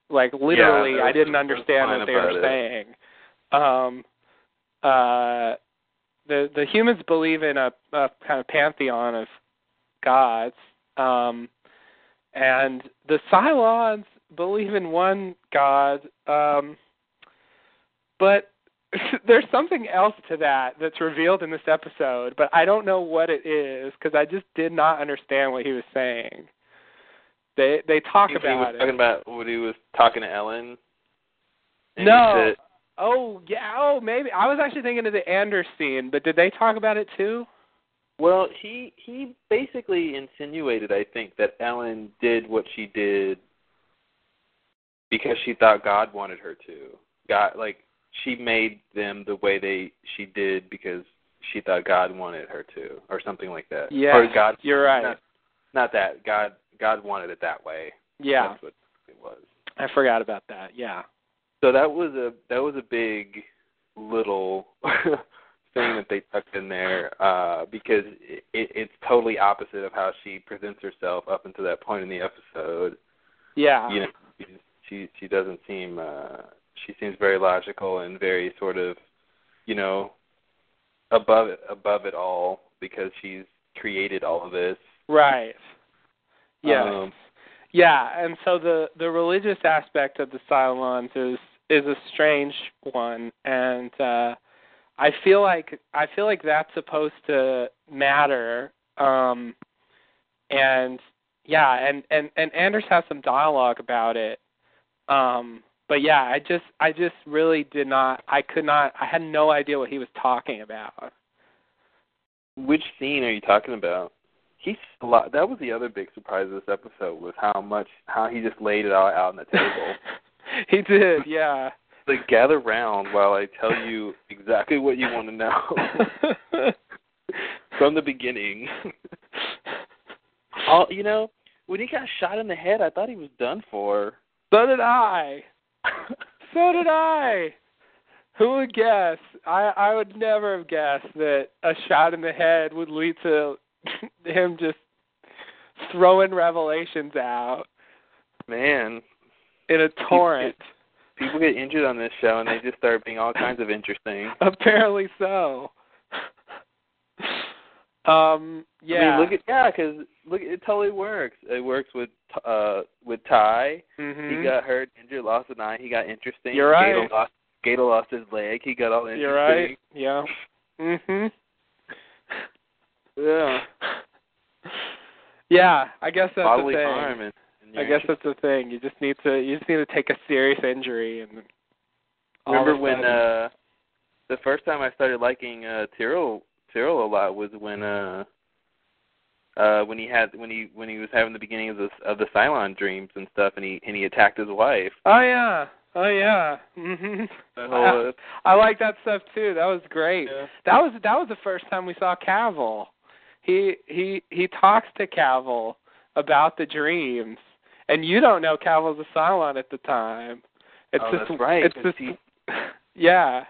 Like literally, there I didn't understand what they were it. saying. Um, uh, the the humans believe in a, a kind of pantheon of gods, um, and the Cylons believe in one god. Um, but there's something else to that that's revealed in this episode, but I don't know what it is because I just did not understand what he was saying. They they talk he, he about was it. talking about what he was talking to Ellen. no. said- Oh yeah. Oh maybe I was actually thinking of the Anders scene, but did they talk about it too? Well, he he basically insinuated, I think, that Ellen did what she did because she thought God wanted her to. God, like she made them the way they she did because she thought God wanted her to, or something like that. Yeah, or God. you're right. Not, not that God. God wanted it that way. Yeah, That's what it was. I forgot about that. Yeah. So that was a that was a big little thing that they tucked in there uh, because it, it, it's totally opposite of how she presents herself up until that point in the episode. Yeah. You know, she she, doesn't seem uh, she seems very logical and very sort of you know above it above it all because she's created all of this. Right. Yeah. Um, Yeah, and so the the religious aspect of the Cylons is is a strange one, and uh, I feel like I feel like that's supposed to matter. Um, and yeah, and and and Anders has some dialogue about it. Um, but yeah, I just I just really did not I could not I had no idea what he was talking about. Which scene are you talking about? He's a lot. That was the other big surprise of this episode was how much how he just laid it all out on the table. he did, yeah. Like gather round while I tell you exactly what you want to know from the beginning. all you know, when he got shot in the head, I thought he was done for. So did I. so did I. Who would guess? I I would never have guessed that a shot in the head would lead to him just throwing revelations out. Man, in a torrent. People get, people get injured on this show, and they just start being all kinds of interesting. Apparently so. Um. Yeah. I mean, look at yeah, because look, it totally works. It works with uh with Tigh. Mm-hmm. He got hurt, injured, lost an eye. He got interesting. You're right. Gaeta lost, Gaeta lost his leg. He got all interesting. You're right. Yeah. Mhm. Yeah. Yeah, I guess that's Bodily the thing. harm and, and I guess that's the thing. You just need to you just need to take a serious injury and Remember when uh the first time I started liking uh Tyrol Tyrol a lot was when uh uh when he had when he when he was having the beginning of the of the Cylon dreams and stuff and he and he attacked his wife. Oh yeah. Oh yeah. Mhm. Uh, I like that stuff too. That was great. yeah. That was that was the first time we saw Cavil. He he he talks to Cavil about the dreams, and you don't know Cavil's a Cylon at the time. It's Oh, just that's right, It's just he- yeah.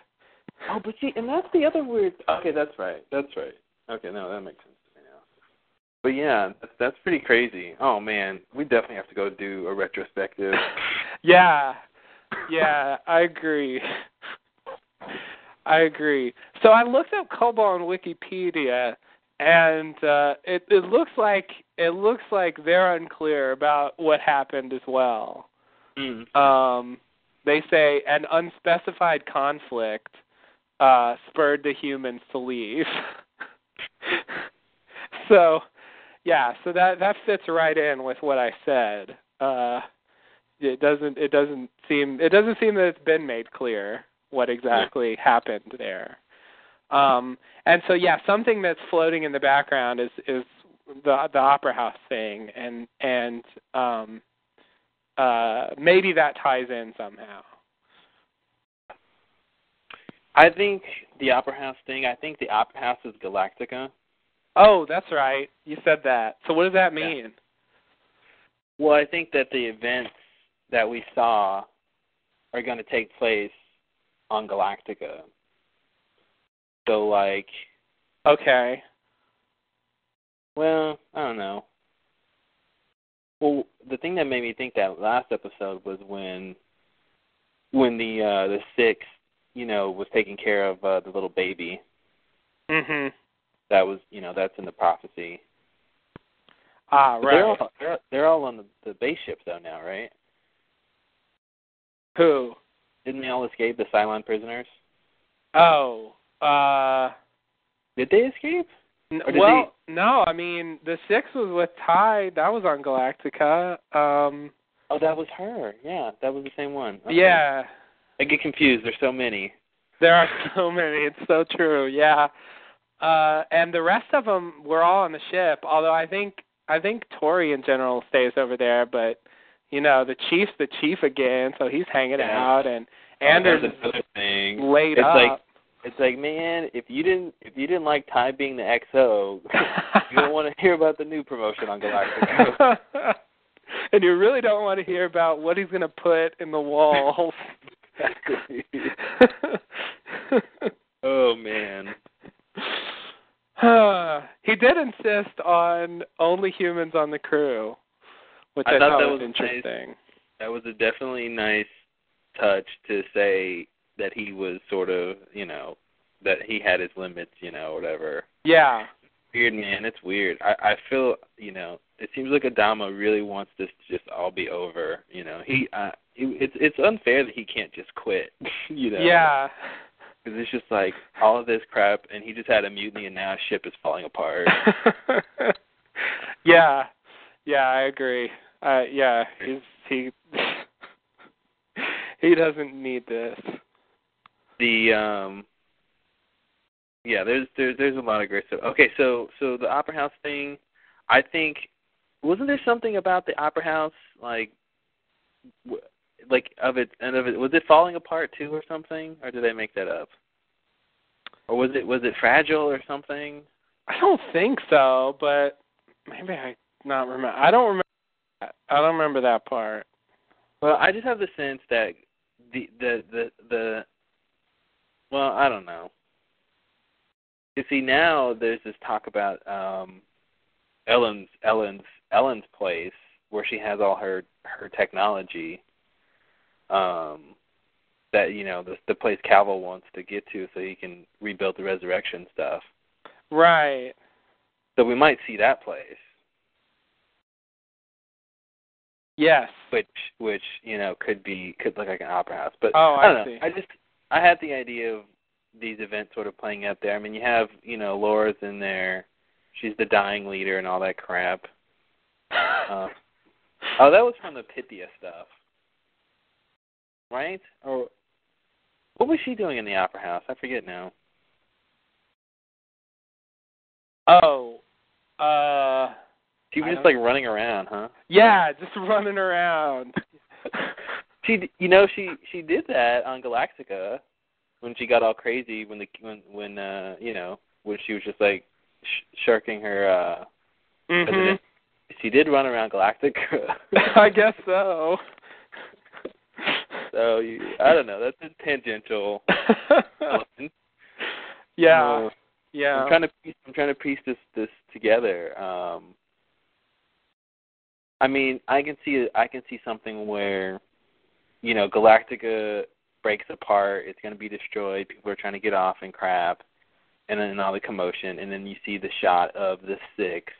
Oh, but see, and that's the other weird. Okay, that's right. That's right. Okay, no, that makes sense to me now. But yeah, that's that's pretty crazy. Oh man, we definitely have to go do a retrospective. Yeah. Yeah, I agree. I agree. So I looked up Kobol on Wikipedia and uh it it looks like it looks like they're unclear about what happened as well. Mm. Um they say an unspecified conflict uh spurred the humans to leave. so yeah, so that that fits right in with what I said. Uh it doesn't it doesn't seem it doesn't seem that it's been made clear what exactly happened there. Um and so yeah, something that's floating in the background is is the the opera house thing and and um uh maybe that ties in somehow. I think the Opera House thing. I think the Opera House is Galactica. Oh, that's right. You said that. So what does that Yeah. mean? Well, I think that the events that we saw are going to take place on Galactica. So, like, Okay. well, I don't know. Well, the thing that made me think that last episode was when, when the uh the six, you know, was taking care of uh, the little baby. Mhm. That was, you know, that's in the prophecy. Ah, But They're right. all they're, they're all on the, the base ship though now, right? Who? Didn't they all escape the Cylon prisoners? Oh, uh Did they escape? N- Or did well, no. I mean, the six was with Tigh. That was on Galactica. Um, Oh, that was her. Yeah, that was the same one. Okay. Yeah, I get confused. There's so many. there are so many. It's so true. Yeah, uh, and the rest of them were all on the ship. Although I think I think Tory in general stays over there, but you know the chief's the chief again, so he's hanging Yeah. out, and Oh, Anders is another thing. laid It's up. like it's like, man, if you didn't if you didn't like Tigh being the XO, you don't want to hear about the new promotion on Galactica. and you really don't want to hear about what he's going to put in the walls. oh man. he did insist on only humans on the crew, which I I, thought that was was interesting. That was a definitely nice touch to say that he was sort of, you know, that he had his limits, you know, whatever. Yeah, weird, man. It's weird. I I feel you know it seems like Adama really wants this to just all be over. You know he uh, it's it's unfair that he can't just quit. you know. Yeah. Because it's just like all of this crap, and he just had a mutiny, and now his ship is falling apart. yeah. Yeah, I agree. Uh yeah, he's he he doesn't need this. The um yeah, there's there's there's a lot of great stuff. Okay, so so the opera house thing, I think wasn't there something about the opera house like w- like of it and of it was it falling apart too or something or did they make that up? Or was it was it fragile or something? I don't think so, but maybe I not remember. I don't remember. That. I don't remember that part. Well, I just have the sense that the the the the well, I don't know. You see, now there's this talk about um Ellen's Ellen's Ellen's place where she has all her her technology. Um, that you know the the place Cavil wants to get to so he can rebuild the resurrection stuff. Right. So we might see that place. Yes. Which which you know could be could look like an opera house, but Oh, I don't I know. see. I just I had the idea of these events sort of playing out there. I mean, you have you know Laura's in there, she's the dying leader and all that crap. Uh, oh, that was from the Pythia stuff, right? Or what was she doing in the opera house? I forget now. oh. Uh She was just like running around, huh? yeah, just running around. she, you know, she she did that on Galactica when she got all crazy when the when when uh you know when she was just like sh- sharking her uh Mhm. She did run around Galactica. I guess so. so you, I don't know. That's a tangential. yeah. Uh, yeah. I'm trying to piece, I'm trying to piece this this together. Um, I mean, I can see I can see something where, you know, Galactica breaks apart. It's going to be destroyed. People are trying to get off and crap, and then all the commotion, and then you see the shot of the six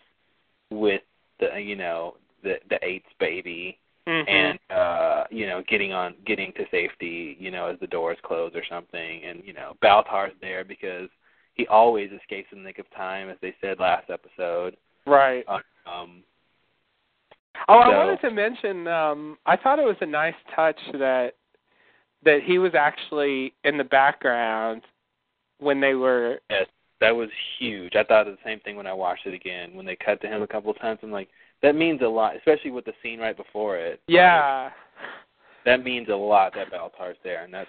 with the you know the the eighth baby Mhm. and uh you know getting on getting to safety you know as the doors close or something and you know Baltar's there because he always escapes in the nick of time as they said last episode right. uh, um Oh, I wanted to mention. Um, I thought it was a nice touch that that he was actually in the background when they were. yes that was huge i thought of the same thing when i watched it again when they cut to him a couple of times i'm like that means a lot especially with the scene right before it Like, Yeah. that means a lot that Baltar's there, and that's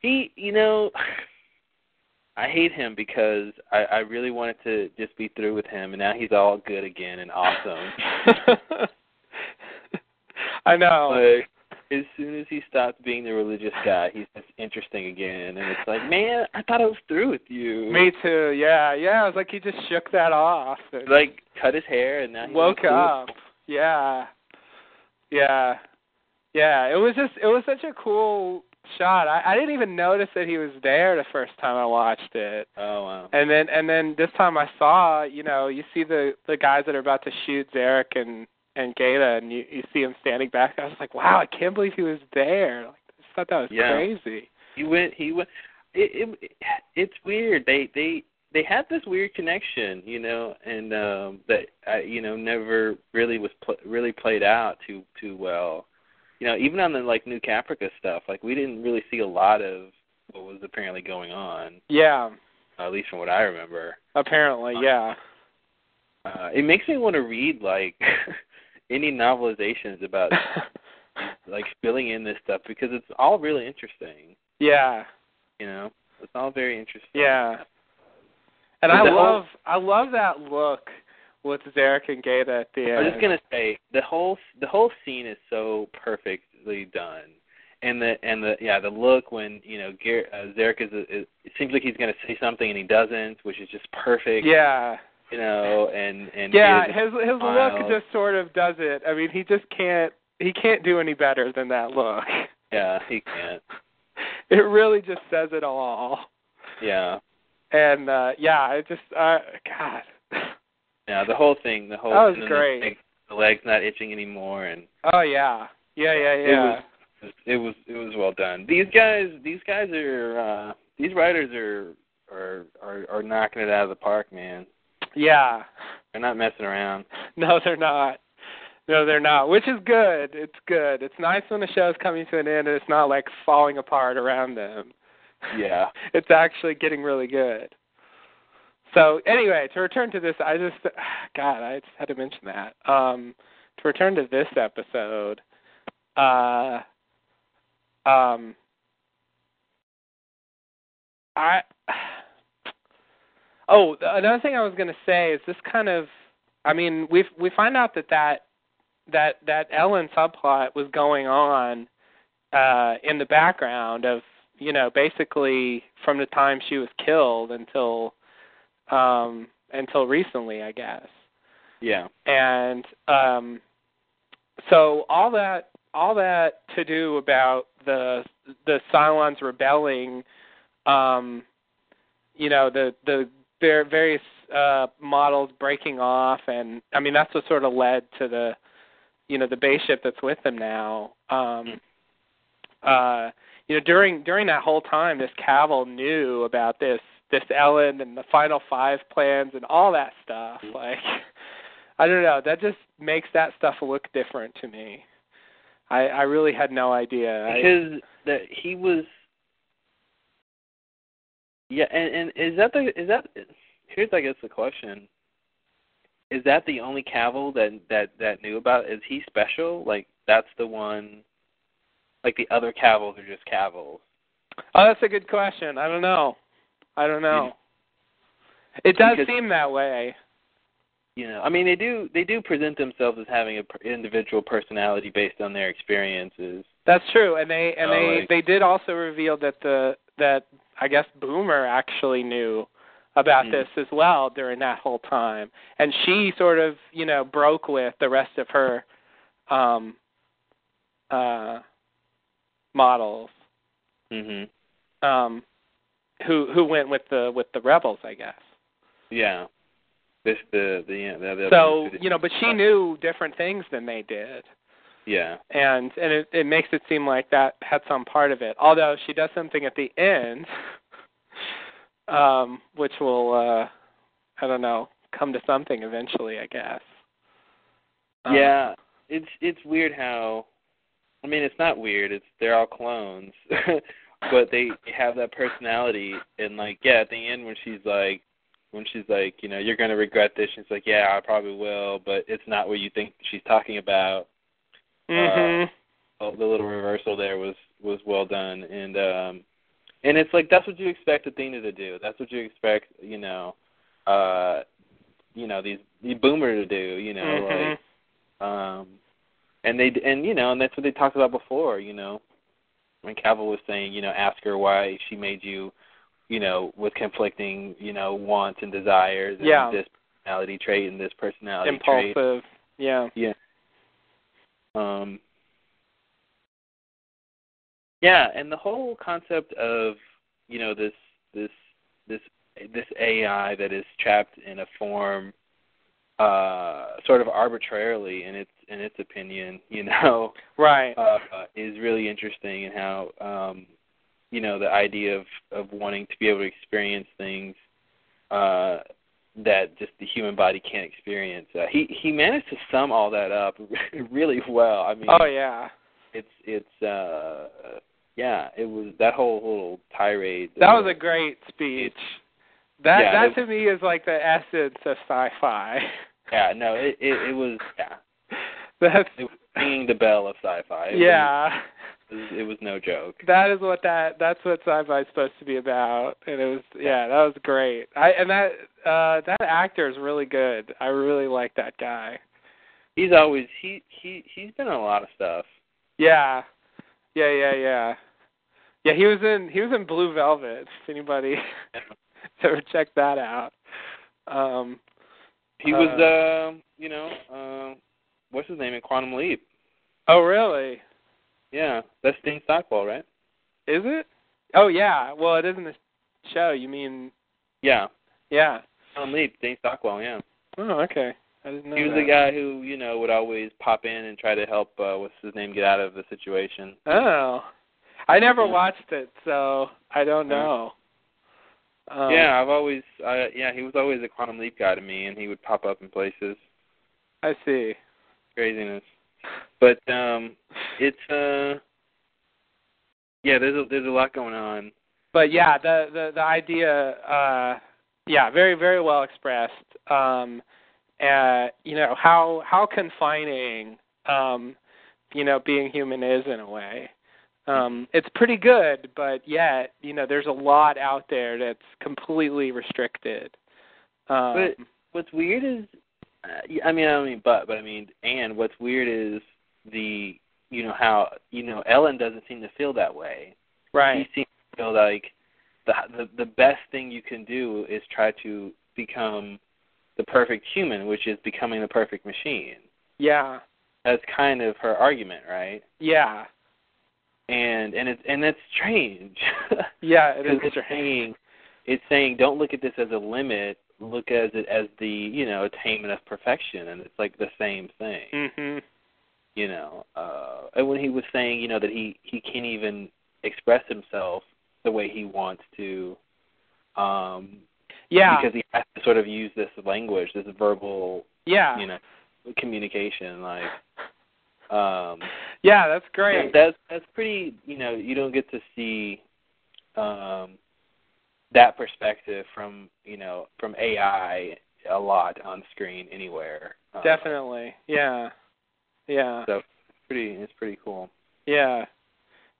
he. You know, I hate him because I, I really wanted to just be through with him, and now he's all good again and awesome. I know. like as soon as he stops being the religious guy, he's just interesting again, and it's like, man, I thought I was through with you. Me too. Yeah, yeah. I was like he just shook that off. Like cut his hair, and now he's woke cool. up. Yeah. Yeah. Yeah. It was just it was such a cool shot. I, I didn't even notice that he was there the first time I watched it. Oh wow. And then and then this time I saw, you know, you see the the guys that are about to shoot Zarek and and Gaeta and you you see him standing back. I was like, wow, I can't believe he was there. Like, I just thought that was Yeah. crazy. He went. He went. It, it, it's weird. They they they had this weird connection, you know, and um that uh, you know never really was pl- really played out too too well. You know, even on the like New Caprica stuff, like we didn't really see a lot of what was apparently going on, Yeah. at least from what I remember. Apparently, yeah. Uh, it makes me want to read like any novelizations about like filling in this stuff because it's all really interesting. yeah. You know, it's all very interesting. Yeah. And I the whole- love I love that look with Zarek and Gaeta at the end. I was just gonna say the whole the whole scene is so perfectly done, and the and the yeah the look when you know Gar- uh, Zarek is, is it seems like he's gonna say something and he doesn't, which is just perfect. Yeah. You know, and and Yeah, his his smile. look just sort of does it. I mean, he just can't he can't do any better than that look. yeah he can't It really just says it all. yeah And uh yeah, it just uh God. Yeah, the whole thing, the whole That was great. The, leg, the legs not itching anymore, and Oh yeah, yeah, yeah, yeah. It was- it was it was well done. These guys, these guys are uh these writers are are are, are knocking it out of the park, man. Yeah. They're not messing around. No, they're not. No, they're not. Which is good. It's good. It's nice when the show's coming to an end and it's not like falling apart around them. Yeah. it's actually getting really good. So anyway, to return to this, I just God, I just had to mention that. Um, to return to this episode, uh, um, I oh another thing I was going to say is this kind of, I mean we we find out that that that that Ellen subplot was going on uh in the background of you know basically from the time she was killed until um until recently I guess Yeah. and um so all that all that to do about the the Cylons rebelling um you know the the var- various uh models breaking off and I mean that's what sort of led to the you know the base ship that's with them now. Um uh you know during during that whole time this Cavil knew about this this Ellen and the final five plans and all that stuff. Mhm. like I don't know that just makes that stuff look different to me. I I really had no idea. Because that he was Yeah, and and is that the is that here's I guess the question. Is that the only Cavil that that that knew about? Is he special? Like that's the one like the other Cavils are just Cavils. oh that's a good question I don't know I don't know it does Because- seem that way you know i mean they do they do present themselves as having a per- individual personality based on their experiences That's true, and they and they like- they did also reveal that the that I guess Boomer actually knew about Mhm. this as well during that whole time, and she sort of you know broke with the rest of her um uh models mhm um who who went with the with the rebels I guess. yeah this the the the, the So you know, but she knew different things than they did. Yeah. And and it, it makes it seem like that had some part of it. Although she does something at the end, um, which will uh, I don't know come to something eventually, I guess. Um, yeah. It's it's weird how i mean it's not weird. It's they're all clones. But they have that personality. And like yeah at the end when she's like when she's like you know you're going to regret this she's like yeah i probably will but it's not what you think she's talking about Mhm. oh, the little reversal there was was well done and um and it's like that's what you expect Athena to do that's what you expect you know uh you know these the boomer to do you know Mhm. like um and they and you know and that's what they talked about before you know when Cavil was saying you know ask her why she made you you know with conflicting you know wants and desires and Yeah. this personality trait and this personality trait impulsive. Yeah. yeah. Um Yeah, and the whole concept of, you know, this this this this AI that is trapped in a form uh sort of arbitrarily in its in its opinion, you know, Right. uh is really interesting and how um you know, the idea of of wanting to be able to experience things uh that just the human body can't experience. Uh, he he managed to sum all that up really well. I mean, oh yeah. it's it's uh yeah, it was that whole little tirade. That was a great speech. That Yeah, that it- to me is like the essence of sci-fi. yeah, no, it it, it was yeah, That's it was ringing the bell of sci-fi. It yeah. was, it was no joke. That is what that that's what sci-fi is supposed to be about, and it was yeah, that was great. I and that uh that actor is really good. I really like that guy. He's always he he he's been in a lot of stuff. Yeah, yeah, yeah, yeah. Yeah, he was in he was in Blue Velvet. If anybody ever check that out. Um, He was uh you know uh, what's his name in Quantum Leap? oh really? Yeah, that's Dean Stockwell, right? Is it? Oh yeah. Well, it isn't a show. You mean Yeah, yeah? Quantum Leap, Dean Stockwell. Yeah. Oh, okay. I didn't know He was that. the guy who, you know, would always pop in and try to help uh what's his name get out of the situation. Oh, I never Yeah. watched it, so I don't know. Um, yeah, I've always uh yeah, he was always a quantum leap guy to me and he would pop up in places. I see. Craziness. But um it's uh yeah, there's a there's a lot going on. But yeah, the the the idea, uh, yeah, very very well expressed. Um, uh, you know how how confining, um, you know, being human is in a way. Um, it's pretty good, but yet, you know, there's a lot out there that's completely restricted. Um, But what's weird is Uh, I mean I don't mean but but I mean and what's weird is the you know how you know Ellen doesn't seem to feel that way. right. He seems to feel like the the the best thing you can do is try to become the perfect human, which is becoming the perfect machine. Yeah. That's kind of her argument, right? Yeah. And and it's and that's strange. Yeah. It Because it's strange. saying it's saying don't look at this as a limit, look at it as the, you know, attainment of perfection and it's like the same thing. Mhm. You know. Uh and when he was saying, you know, that he he can't even express himself the way he wants to um Yeah. because he has to sort of use this language, this verbal, yeah. you know, communication like um Yeah, that's great. that's that's pretty, you know, you don't get to see um that perspective from, you know, from AI a lot on screen anywhere. Uh, Definitely. Yeah. Yeah. So pretty it's pretty cool. Yeah.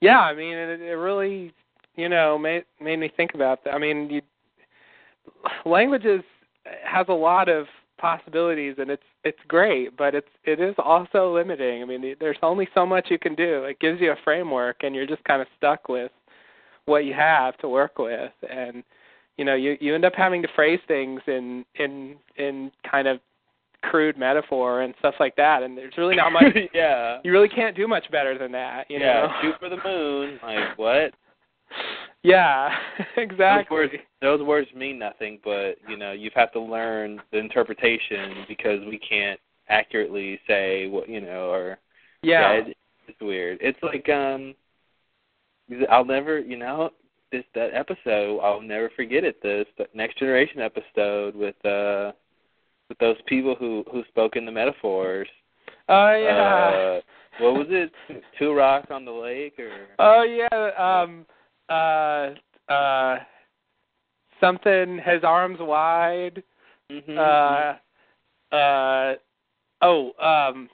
Yeah, I mean it it really, you know, made made me think about that. I mean, you languages has a lot of possibilities and it's it's great, but it's it is also limiting. I mean, there's only so much you can do. It gives you a framework and you're just kind of stuck with what you have to work with and you know, you you end up having to phrase things in in in kind of crude metaphor and stuff like that and there's really not much yeah. you really can't do much better than that, you yeah, know. shoot for the moon. Like what? Yeah, Those exactly. words, those words mean nothing, but you know you have to learn the interpretation because we can't accurately say what you know or Yeah. it, it's weird. It's like um, I'll never you know this that episode I'll never forget it. This the next generation episode with uh with those people who who spoke in the metaphors. Oh yeah. Uh, what was it? Two rocks on the lake or oh yeah. Um. Uh. Uh. Something His arms wide. Mm-hmm. Uh. Uh. Oh. Um.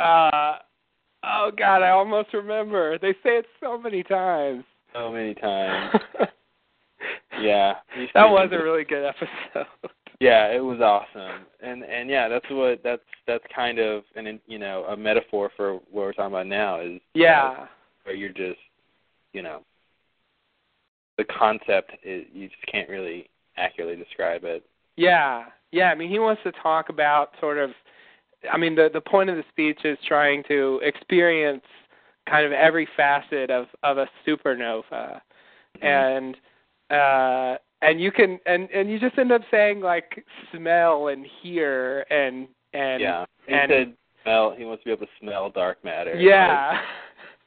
Uh. Oh God, I almost remember. They say it so many times. so many times. Yeah. that was a really good episode. Yeah, it was awesome, and and yeah, that's what that's that's kind of an you know a metaphor for what we're talking about now is you know, Yeah. where you're just you know the concept is you just can't really accurately describe it. Yeah, yeah. I mean, he wants to talk about sort of. I mean, the the point of the speech is trying to experience kind of every facet of of a supernova, Mm-hmm. and uh, and you can and and you just end up saying like smell and hear and and yeah, he and- said smell. He wants to be able to smell dark matter. yeah.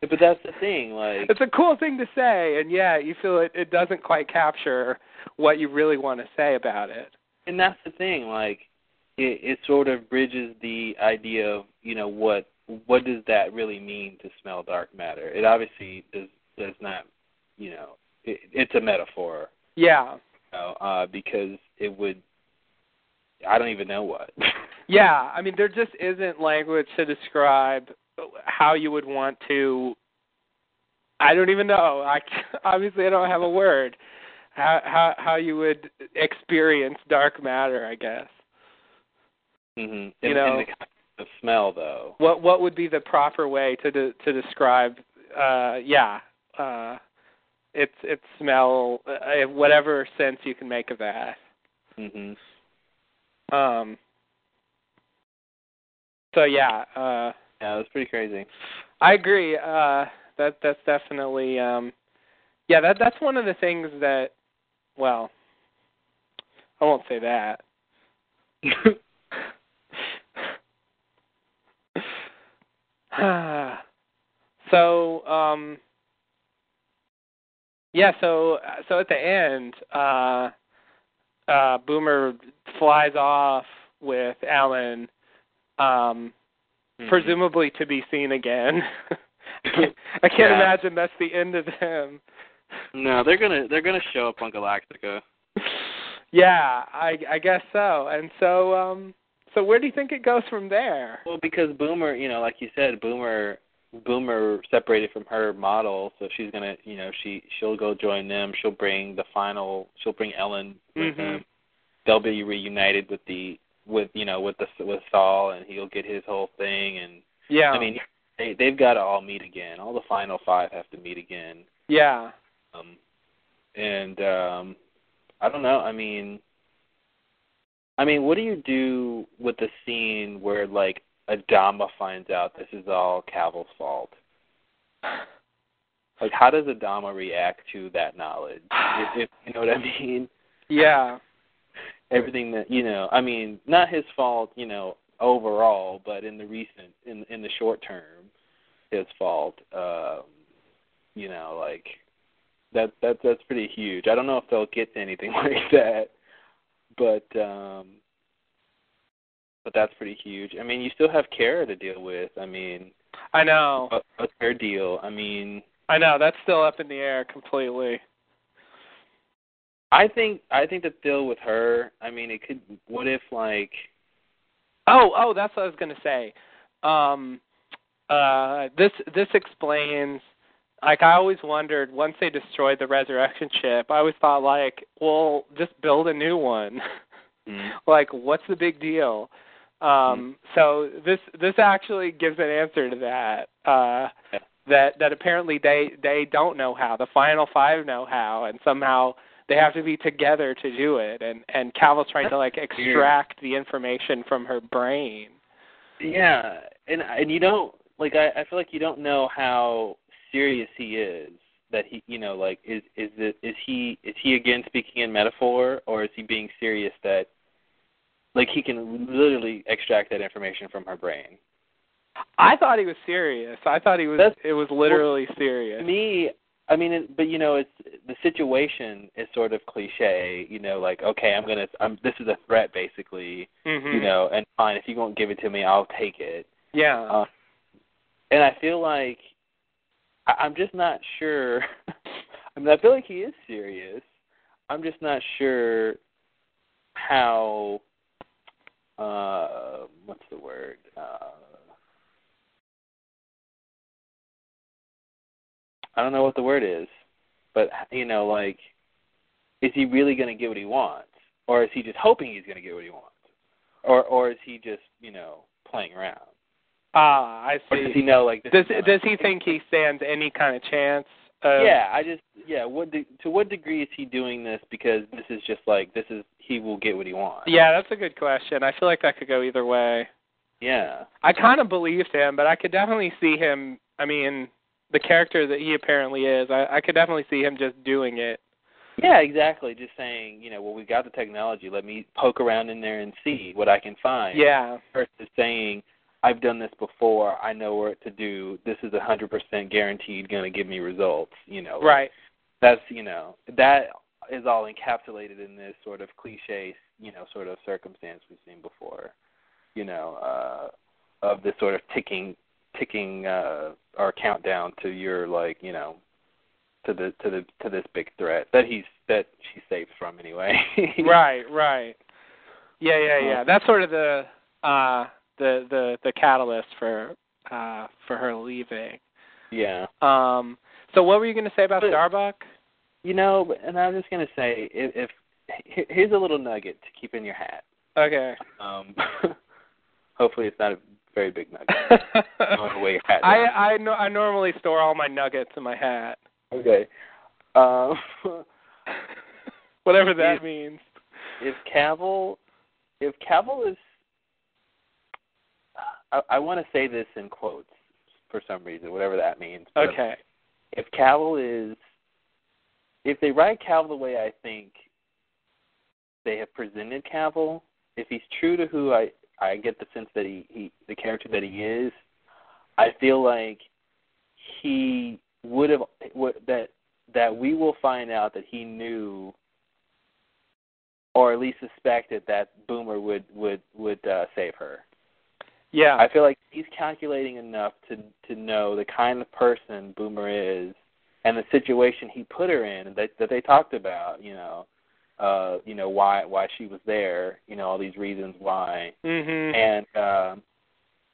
Like, but that's the thing. Like it's a cool thing to say, and yeah, you feel it. It doesn't quite capture what you really want to say about it. and that's the thing like it it sort of bridges the idea of you know what what does that really mean to smell dark matter it obviously does does not you know it, it's a metaphor Yeah, you know, uh because it would i don't even know what Yeah, I mean there just isn't language to describe how you would want to I don't even know. I obviously I don't have a word. How how how you would experience dark matter, I guess. Mhm You in, know- in the of smell though What what would be the proper way to de- to describe uh yeah, uh it's it's smell uh, whatever sense you can make of that. mhm Um so yeah, uh yeah that's pretty crazy I agree. Uh, that that's definitely um, yeah. That that's one of the things that. Well, I won't say that. so um yeah so so at the end uh uh boomer flies off with Ellen um Mhm. presumably to be seen again i can't Yeah. imagine that's the end of them No, they're gonna they're gonna show up on Galactica. yeah i i guess so and so um so where do you think it goes from there Well, because Boomer, you know, like you said, Boomer Boomer separated from her model, so she's gonna, you know, she she'll go join them. She'll bring the final. She'll bring Ellen with Mhm. them. They'll be reunited with the with you know with the with Saul, and he'll get his whole thing. And yeah I mean, they they've got to all meet again. All the final five have to meet again. yeah Um, and um, I don't know. I mean, I mean, what do you do with the scene where like Adama finds out this is all Cavil's fault? Like, how does Adama react to that knowledge? If, if you know what I mean? yeah Everything that you know. I mean, not his fault, you know, overall, but in the recent, in in the short term, his fault. Um, you know, like that that that's pretty huge. I don't know if they'll get to anything like that, but um but that's pretty huge. I mean, you still have Kara to deal with. I mean, i know what, what's her deal? I mean, I know that's still up in the air completely. I think I think the deal with her. I mean, it could. What if like Oh, oh, that's what I was gonna say. Um, uh, this this explains. Like I always wondered, once they destroyed the resurrection ship, I always thought like, well, just build a new one. mm, like, what's the big deal? Um, so this this actually gives an answer to that. Uh, Yeah. that that apparently they they don't know how. The final five know how, and somehow they have to be together to do it. And and Cavil's trying to like extract the information from her brain. Yeah, and and you don't like I I feel like you don't know how serious he is that he you know like is is it is he is he again speaking in metaphor or is he being serious that like he can literally extract that information from her brain. I thought he was serious. I thought he was. That's- it was literally To serious. me, I mean, it, but you know, it's the situation is sort of cliche. You know, like okay, I'm gonna, I'm this is a threat basically. hmm You know, and fine, if you won't give it to me, I'll take it. Yeah. Uh, and I feel like I, I'm just not sure. I mean, I feel like he is serious. I'm just not sure how. Uh, what's the word? Uh, I don't know what the word is, but you know, like, is he really going to get what he wants, or is he just hoping he's going to get what he wants, or or is he just you know playing around? Ah, I Or does he know like this Does does he think he stands any kind of chance? Of, yeah, I just yeah. What de- to what degree is he doing this because this is just like this is he will get what he wants. Yeah, that's a good question. I feel like that could go either way. Yeah. I kind of believed him, but I could definitely see him. I mean, the character that he apparently is, I, I could definitely see him just doing it. Yeah, exactly. Just saying, you know, well, we've got the technology. Let me poke around in there and see what I can find. Yeah. Versus saying, I've done this before. I know what to do. This is a hundred percent guaranteed going to give me results. You know. Right. That's you know that is all encapsulated in this sort of cliche, you know, sort of circumstance we've seen before. You know, uh, of this sort of ticking, ticking uh, or countdown to your like, you know, to the to the to this big threat that he's that she's safe from anyway. right. Right. Yeah. Yeah. Yeah. That's sort of the uh the the the catalyst for uh for her leaving. Yeah. Um. So what were you going to say about But- Starbuck? You know, and I was just gonna say, if, if here's a little nugget to keep in your hat. Okay. Um, hopefully, it's not a very big nugget. I don't know your hat. I. I no, I normally store all my nuggets in my hat, Okay. Um, whatever that If- means. if Cavil, if Cavil is, I, I want to say this in quotes for some reason, whatever that means. but Okay. If Cavil is, if they write Cavil the way I think they have presented Cavil, if he's true to who I I get the sense that he he the character that he is, I feel like he would have would, that that we will find out that he knew or at least suspected that Boomer would would would uh, save her. Yeah. I feel like he's calculating enough to to know the kind of person Boomer is and the situation he put her in that that they talked about, you know, uh, you know, why why she was there, you know, all these reasons why. Mhm. And um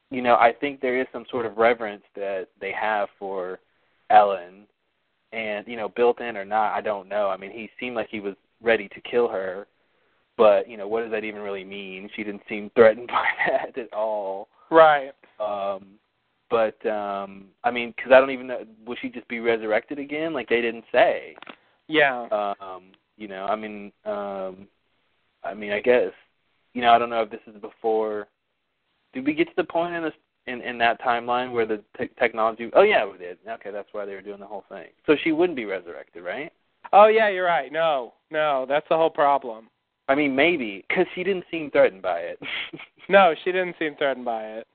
you know, I think there is some sort of reverence that they have for Ellen and, you know, built in or not, I don't know. I mean, he seemed like he was ready to kill her but you know what does that even really mean she didn't seem threatened by that at all Right. um but um i mean because i don't even know will she just be resurrected again like they didn't say Yeah. um you know i mean um i mean i guess you know i don't know if this is before did we get to the point in this in in that timeline where the te- technology oh yeah we did okay that's why they were doing the whole thing so she wouldn't be resurrected right Oh yeah, you're right. No, no, that's the whole problem. I mean maybe because she didn't seem threatened by it. No, she didn't seem threatened by it.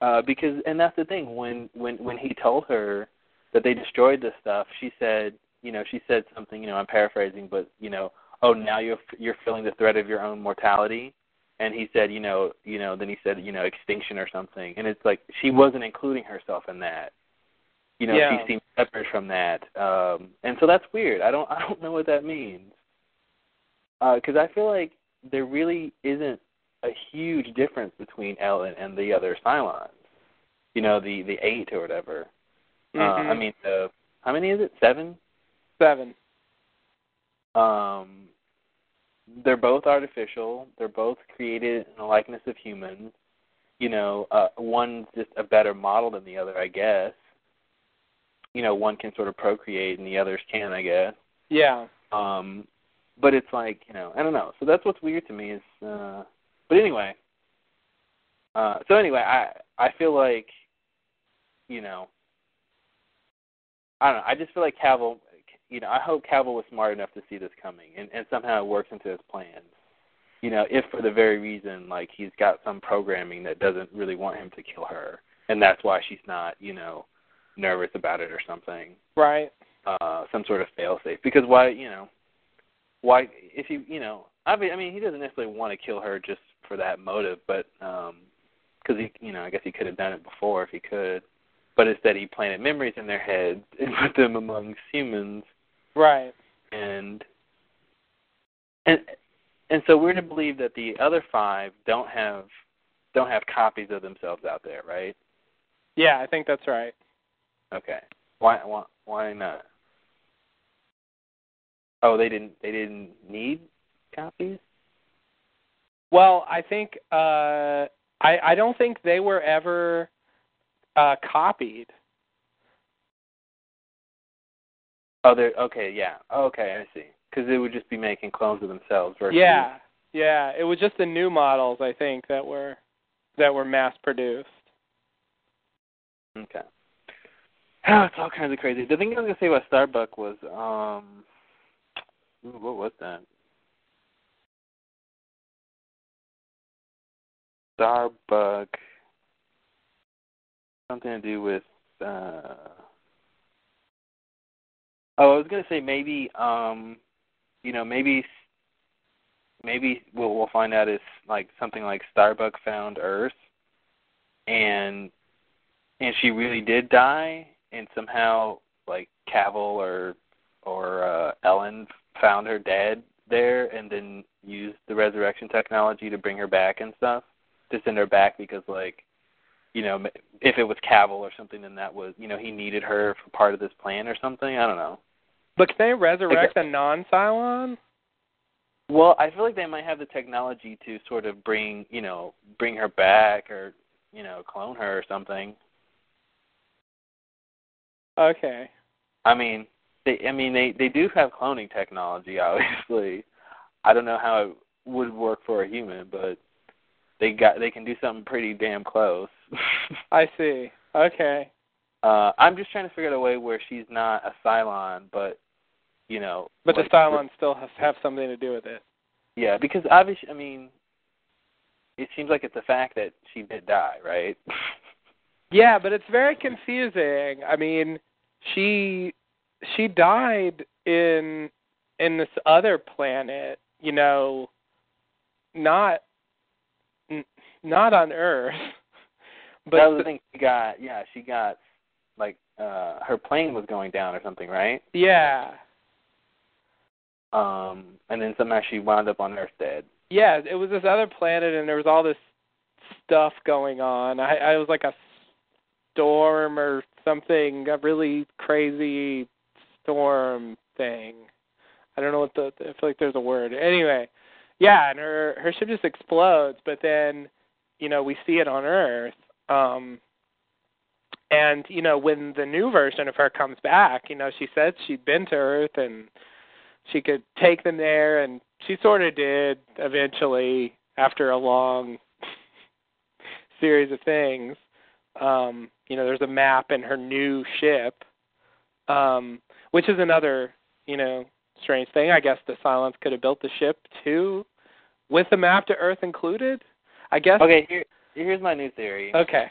uh because and that's the thing when when when he told her that they destroyed this stuff she said you know she said something you know i'm paraphrasing but you know oh now you're you're feeling the threat of your own mortality. And he said you know you know then he said you know extinction or something. And it's like she wasn't including herself in that. You know Yeah. she seemed separate from that. Um and so that's weird. I don't i don't know what that means because I feel like there really isn't a huge difference between Ellen and the other Cylons. You know, the the eight or whatever. Uh, I Mhm. mean, uh, how many is it? Seven. seven. Um, they're both artificial. They're both created in the likeness of humans. You know, uh, one's just a better model than the other, I guess. You know, one can sort of procreate and the others can, I guess. Yeah. Um, but it's like you know, I don't know. So that's what's weird to me is. Uh, but anyway. Uh, so anyway, I I feel like, you know. I don't know. I just feel like Cavil. You know, I hope Cavil was smart enough to see this coming, and and somehow it works into his plans. You know, if for the very reason like he's got some programming that doesn't really want him to kill her, and that's why she's not, you know, nervous about it or something Right. uh some sort of fail safe because why you know why if you you know I mean I mean he doesn't necessarily want to kill her just for that motive but um because he you know I guess he could have done it before if he could. But instead he planted memories in their heads and put them amongst humans. Right. and and and so we're to believe that the other five don't have don't have copies of themselves out there right? Yeah, I think that's right. okay. Why why why not oh they didn't they didn't need copies Well, I think uh I I don't think they were ever uh copied. Oh, they're okay. Yeah. Okay, I see. Because they would just be making clones of themselves. Versus, Yeah. Yeah, it was just the new models I think that were that were mass produced. Okay. Oh, it's all kinds of crazy. The thing I was gonna say about Starbuck was, um, what was that? Starbuck. Something to do with. uh Oh, I was gonna say maybe, um, you know, maybe, maybe we'll we'll find out is like something like Starbuck found Earth, and and she really did die, and somehow like Cavil or or uh, Ellen found her dead there, and then used the resurrection technology to bring her back and stuff to send her back because like you know if it was Cavil or something, then that was you know he needed her for part of this plan or something. I don't know. But can they resurrect a non-Cylon? Well, I feel like they might have the technology to sort of bring you know bring her back or you know clone her or something. Okay. I mean, they I mean they they do have cloning technology obviously. I don't know how it would work for a human, but they got they can do something pretty damn close. I see. Okay. uh I'm just trying to figure out a way where she's not a Cylon, but you know, But like, the Cylons still have, have something to do with it. Yeah, because obviously, I mean, it seems like it's the fact that she did die, right? Yeah, but it's very confusing. I mean, she she died in in this other planet, you know, not n- not on Earth. But that was the thing. She got yeah, she got like uh her plane was going down or something, right? yeah, Um, and then somehow she wound up on Earth dead. yeah, it was this other planet, and there was all this stuff going on. I, I was like a storm or something, a really crazy storm thing. I don't know what the. I feel like there's a word. Anyway, yeah, and her her ship just explodes, but then, you know, we see it on Earth. Um, and you know, when the new version of her comes back, you know, she said she'd been to Earth and she could take them there, and she sort of did eventually after a long series of things. Um, you know, there's a map in her new ship, um, which is another, you know, strange thing. I guess the Cylons could have built the ship too, with the map to Earth included. I guess. Okay, here here's my new theory. Okay.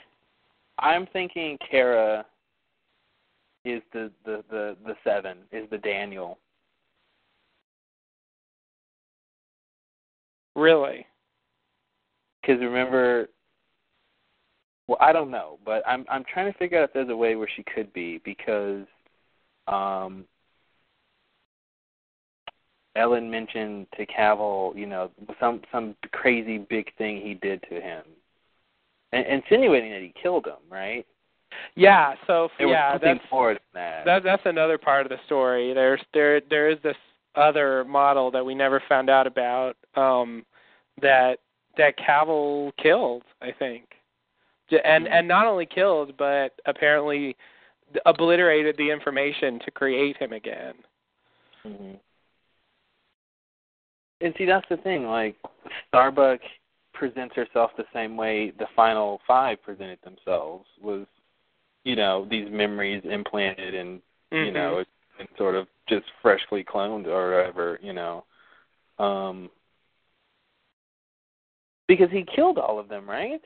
I'm thinking Kara is the the the the seven is the Daniel. Really. Because remember, well, I don't know, but I'm I'm trying to figure out if there's a way where she could be because, um, Ellen mentioned to Cavil, you know, some some crazy big thing he did to him, and, insinuating that he killed him, right? Yeah. So There yeah, that's that. that that's another part of the story. There's there there is this other model that we never found out about um that that Cavil killed, I think. And Mhm. and not only killed but apparently obliterated the information to create him again. hmm And see, that's the thing. Like Starbuck presents herself the same way the final five presented themselves was, you know, these memories implanted and you Mhm. know, and sort of just freshly cloned or whatever, you know. Um because he killed all of them, right?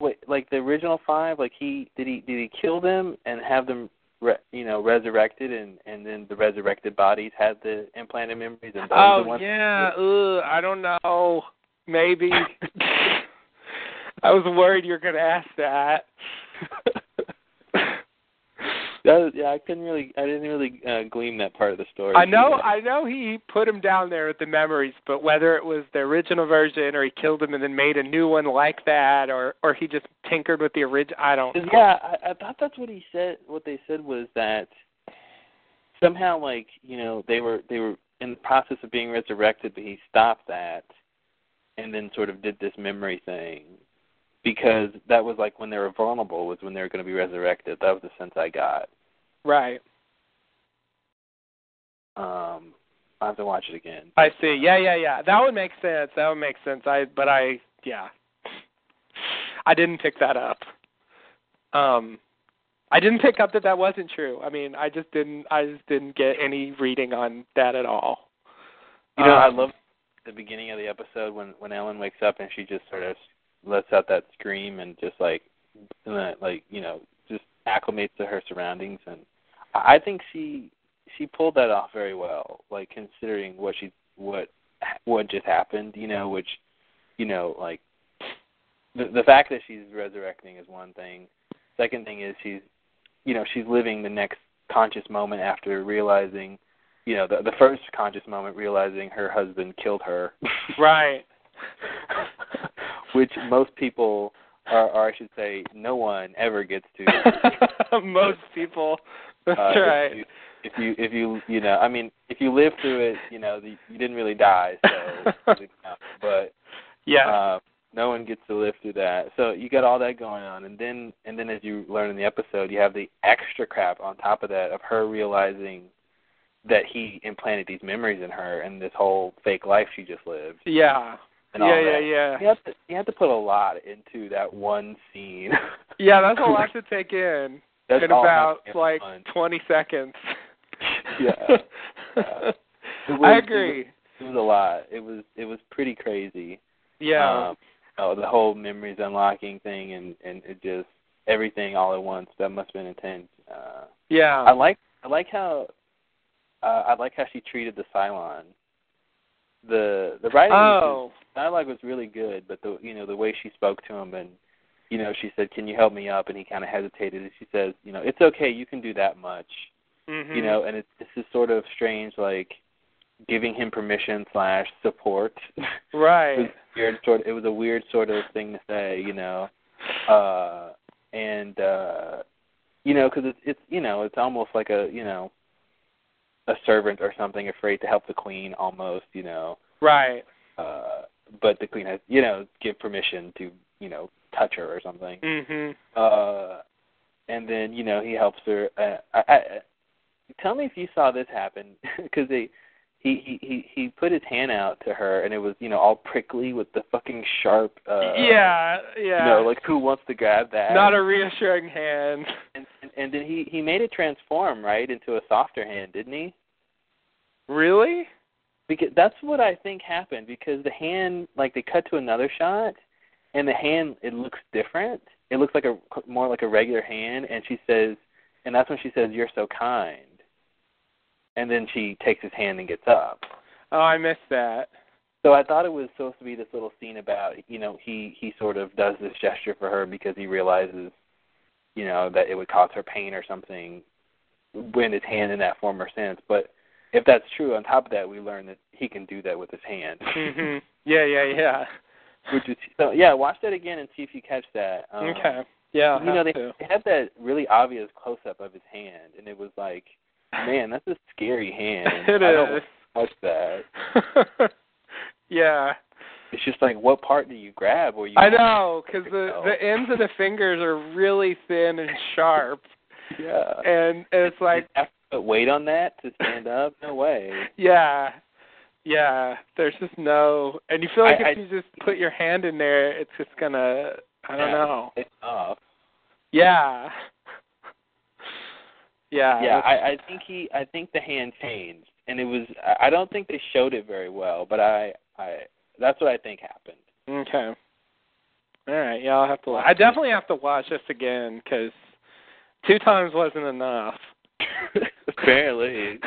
Wait, like the original five, like he did he did he kill them and have them re, you know resurrected and and then the resurrected bodies had the implanted memories and those Oh the ones yeah, ugh, I don't know. Maybe. I was worried you were going to ask that. was, yeah, I couldn't really I didn't really uh, glean that part of the story. I know, either. I know he put him down there with the memories, but whether it was the original version or he killed him and then made a new one like that, or or he just tinkered with the original, I don't. yeah, I, I thought that's what he said. What they said was that somehow, like you know, they were they were in the process of being resurrected, but he stopped that, and then sort of did this memory thing because that was like when they were vulnerable was when they were going to be resurrected. That was the sense I got. Right. Um, I have to watch it again. I see. Yeah, yeah, yeah. That would make sense. That would make sense. I, but I, yeah, I didn't pick that up. Um, I didn't pick up that that wasn't true. I mean, I just didn't. I just didn't get any reading on that at all. You know, I Um, love the beginning of the episode when when Ellen wakes up and she just sort of lets out that scream and just like and that, like you know just acclimates to her surroundings. And I think she she pulled that off very well like considering what she what what just happened you know which you know like the the fact that she's resurrecting is one thing. Second thing is she's you know she's living the next conscious moment after realizing you know the the first conscious moment realizing her husband killed her. Right. which most people or, or I should say no one ever gets to Most people. That's uh, right. if you if you if you you know I mean if you live through it you know the, you didn't really die so it doesn't count. but yeah. uh, no one gets to live through that. So you got all that going on, and then and then as you learn in the episode, you have the extra crap on top of that of her realizing that he implanted these memories in her and this whole fake life she just lived. yeah. And Yeah, yeah, yeah. You have to you have to put a lot into that one scene. Yeah, that's a lot to take in That's in about like fun. 20 seconds. Yeah. Yeah. It I was- agree. it was a lot. It was it was pretty crazy. Yeah. Um, oh, the whole memories unlocking thing and and it just everything all at once. That must have been intense. Uh, yeah. I like I like how uh, I like how she treated the Cylon. The the writing was oh. dialogue was really good, but the you know the way she spoke to him and you know she said, "Can you help me up?" and he kind of hesitated. And she says, "You know, it's okay. You can do that much." Mhm. You know, and it's this is sort of strange, like giving him permission slash support. Right. it was weird sort. Of, It was a weird sort of thing to say, you know, uh, and uh, you know, because it's it's you know it's almost like a you know a servant or something afraid to help the queen almost you know Right. uh but the queen has you know give permission to you know touch her or something Mhm. uh and then you know he helps her uh, I, I tell me if you saw this happen because they he he he he put his hand out to her and it was you know all prickly with the fucking sharp uh yeah, yeah. you know like who wants to grab that Not a reassuring hand. and, and and then he he made it transform right into a softer hand didn't he Really? because that's what I think happened because the hand like they cut to another shot and the hand it looks different. It looks like a more like a regular hand and she says and that's when she says you're so kind. And then she takes his hand and gets up. Oh, I missed that. So I thought it was supposed to be this little scene about you know he he sort of does this gesture for her because he realizes you know that it would cause her pain or something when his hand in that former sense. But if that's true, on top of that, we learn that he can do that with his hand. Mhm. Yeah, yeah, yeah. Which is so yeah. Watch that again and see if you catch that. Um, okay. Yeah, I'll You know they, to. they had that really obvious close up of his hand, and it was like, man, that's a scary hand. It I don't is. touch that. yeah. It's just like, what part do you grab? Or you? I know, because the the ends of the fingers are really thin and sharp, Yeah. and it's like, to put weight on that to stand up? No way. yeah, yeah. There's just no, and you feel like I- if you just put your hand in there, it's just gonna, I don't Yeah, know. It's off. Yeah. Yeah. yeah, I, I think he, I think the hand changed, and it was. I I don't think they showed it very well, but I, I, that's what I think happened. Okay. All right. Yeah, I'll have to. I definitely have to watch this again because two times wasn't enough. Apparently.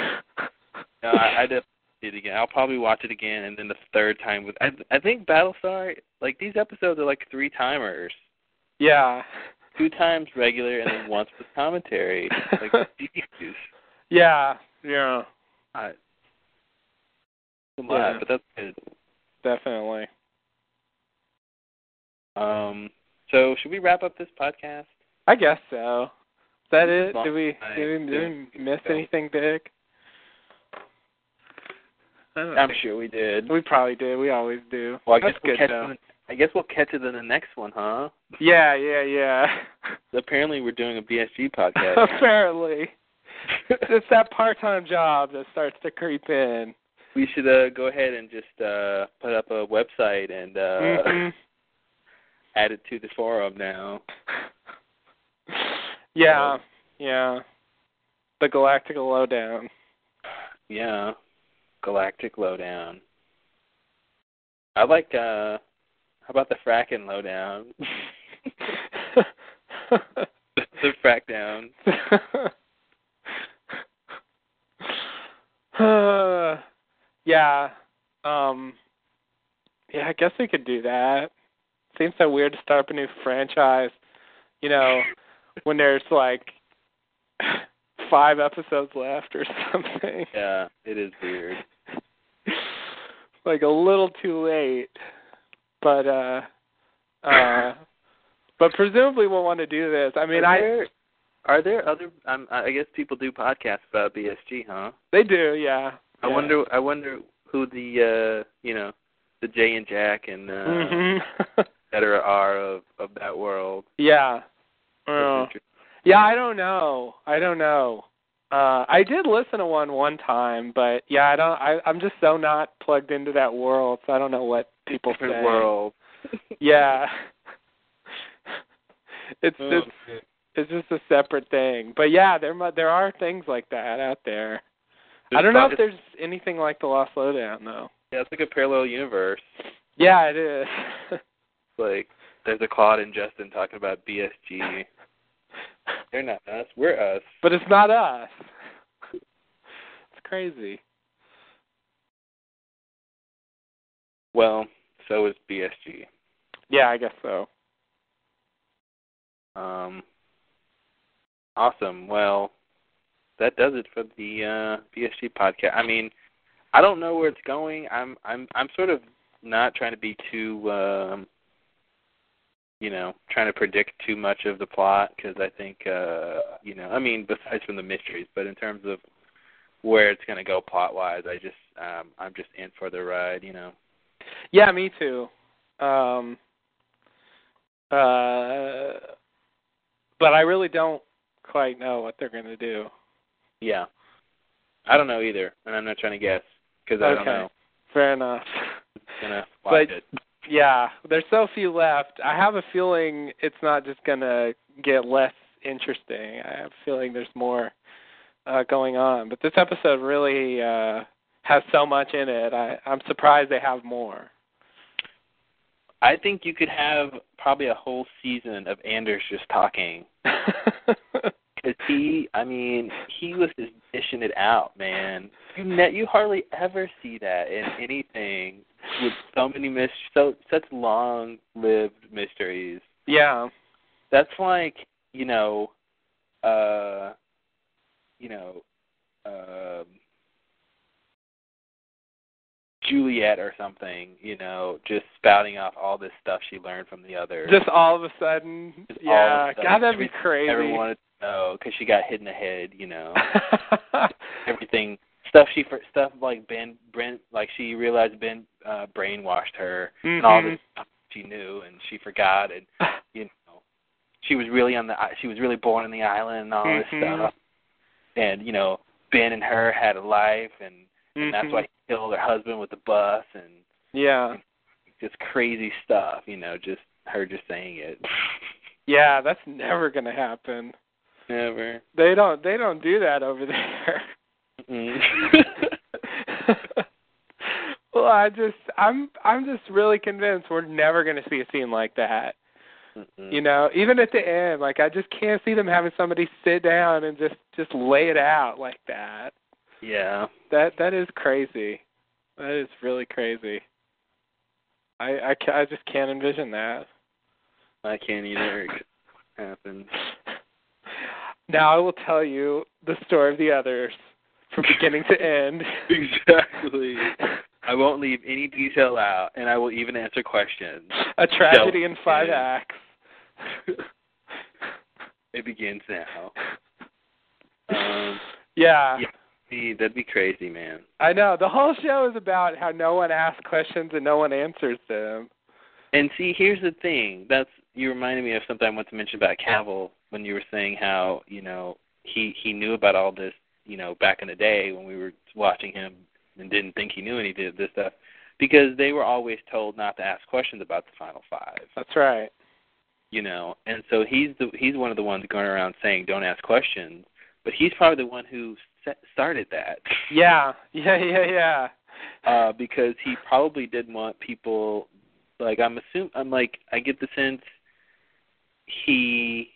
No, I, I definitely see it again. I'll probably watch it again, and then the third time with. I, I think Battlestar, like these episodes are like three timers. yeah. Two times regular, and then once with commentary. Like, jeez. Yeah. Yeah. I, come Yeah. on, but that's good. Definitely. Um. So, should we wrap up this podcast? I guess so. Is that it? Did we did we, did we miss anything big? I don't I'm think- sure we did. We probably did. We always do. Well, I That's guess we'll good catch though. it. in- I guess we'll catch it in the next one, huh? Yeah, yeah, yeah. Apparently, we're doing a BSG podcast. Apparently. it's that part-time job that starts to creep in. we should uh, go ahead and just uh, put up a website and uh, Mhm. add it to the forum now. Yeah, yeah. The Galactic Lowdown. Yeah, Galactic Lowdown. I like. uh How about the fracking lowdown? the frack down. uh, yeah. Um Yeah, I guess we could do that. Seems so weird to start up a new franchise, you know, when there's like five episodes left or something. Yeah, it is weird. like a little too late. But uh uh but presumably we'll want to do this. I mean are I there, are there other? Um, I guess people do podcasts about BSG, huh? they do, yeah. I Yeah. wonder. I wonder who the uh you know the Jay and Jack and uh, Mhm. et cetera are of of that world. yeah. Uh, yeah, I don't know. I don't know. Uh I did listen to one one time, but yeah, I don't I I'm just so not plugged into that world, so I don't know what people say. world. Yeah. it's Oh, it's shit. it's just a separate thing. But yeah, there mu- there are things like that out there. I don't know if there's anything like the Lost Lowdown though. Yeah, it's like a parallel universe. Yeah, it is. Like there's a Claude and Justin talking about BSG. They're not us. We're us. but it's not us. It's crazy. Well, so is BSG. Yeah, I guess so. Um, awesome. Well, that does it for the uh, BSG podcast. I mean, I don't know where it's going. I'm I'm I'm sort of not trying to be too, um, you know, trying to predict too much of the plot because I think, uh, you know, I mean, besides from the mysteries, but in terms of where it's going to go plot wise, I just um, I'm just in for the ride. You know. Yeah, me too. Um uh but I really don't quite know what they're going to do. Yeah. I don't know either, and I'm not trying to guess because I don't know. Fair enough. gonna watch But- it. Yeah, there's so few left. I have a feeling it's not just going to get less interesting. I have a feeling there's more uh going on. But this episode really uh has so much in it. I I'm surprised they have more. I think you could have probably a whole season of Anders just talking because he, I mean, he was just dishing it out, man. You ne- you hardly ever see that in anything with so many mis so such long lived mysteries. yeah. That's like you know, uh, you know, um, Juliet or something. You know, just spouting off all this stuff she learned from the other. Just all of a sudden. Just yeah. a sudden, God, that'd be crazy. Everyone wanted to know because she got hit in the head. You know, everything stuff she stuff like Ben Brent like she realized Ben uh, brainwashed her and all this stuff she knew and she forgot and you know she was really on the she was really born on the island and all this Mhm. stuff and you know Ben and her had a life and, and that's mm-hmm. why he killed her husband with the bus and Yeah. just crazy stuff you know just her just saying it Yeah, that's never going to happen. never They don't they don't do that over there. Well, I just I'm I'm just really convinced we're never going to see a scene like that. Mm-mm. You know, even at the end, like I just can't see them having somebody sit down and just just lay it out like that. Yeah That that is crazy. That is really crazy. I I, ca- I just can't envision that. I can't either it could happen Now I will tell you the story of the others from beginning to end. exactly I won't leave any detail out, and I will even answer questions. A tragedy in five acts. it begins now. Um, Yeah, Yeah. See, that'd be crazy, man. I know. The whole show is about how no one asks questions and no one answers them. And see, here's the thing. That's you reminded me of something I want to mention about Cavil when you were saying how you know he he knew about all this you know back in the day when we were watching him and didn't think he knew any of this stuff because they were always told not to ask questions about the final five. That's right. you know and so he's the he's one of the ones going around saying don't ask questions but he's probably the one who started that Yeah, yeah, yeah, yeah. uh because he probably didn't want people like i'm assume i'm like i get the sense he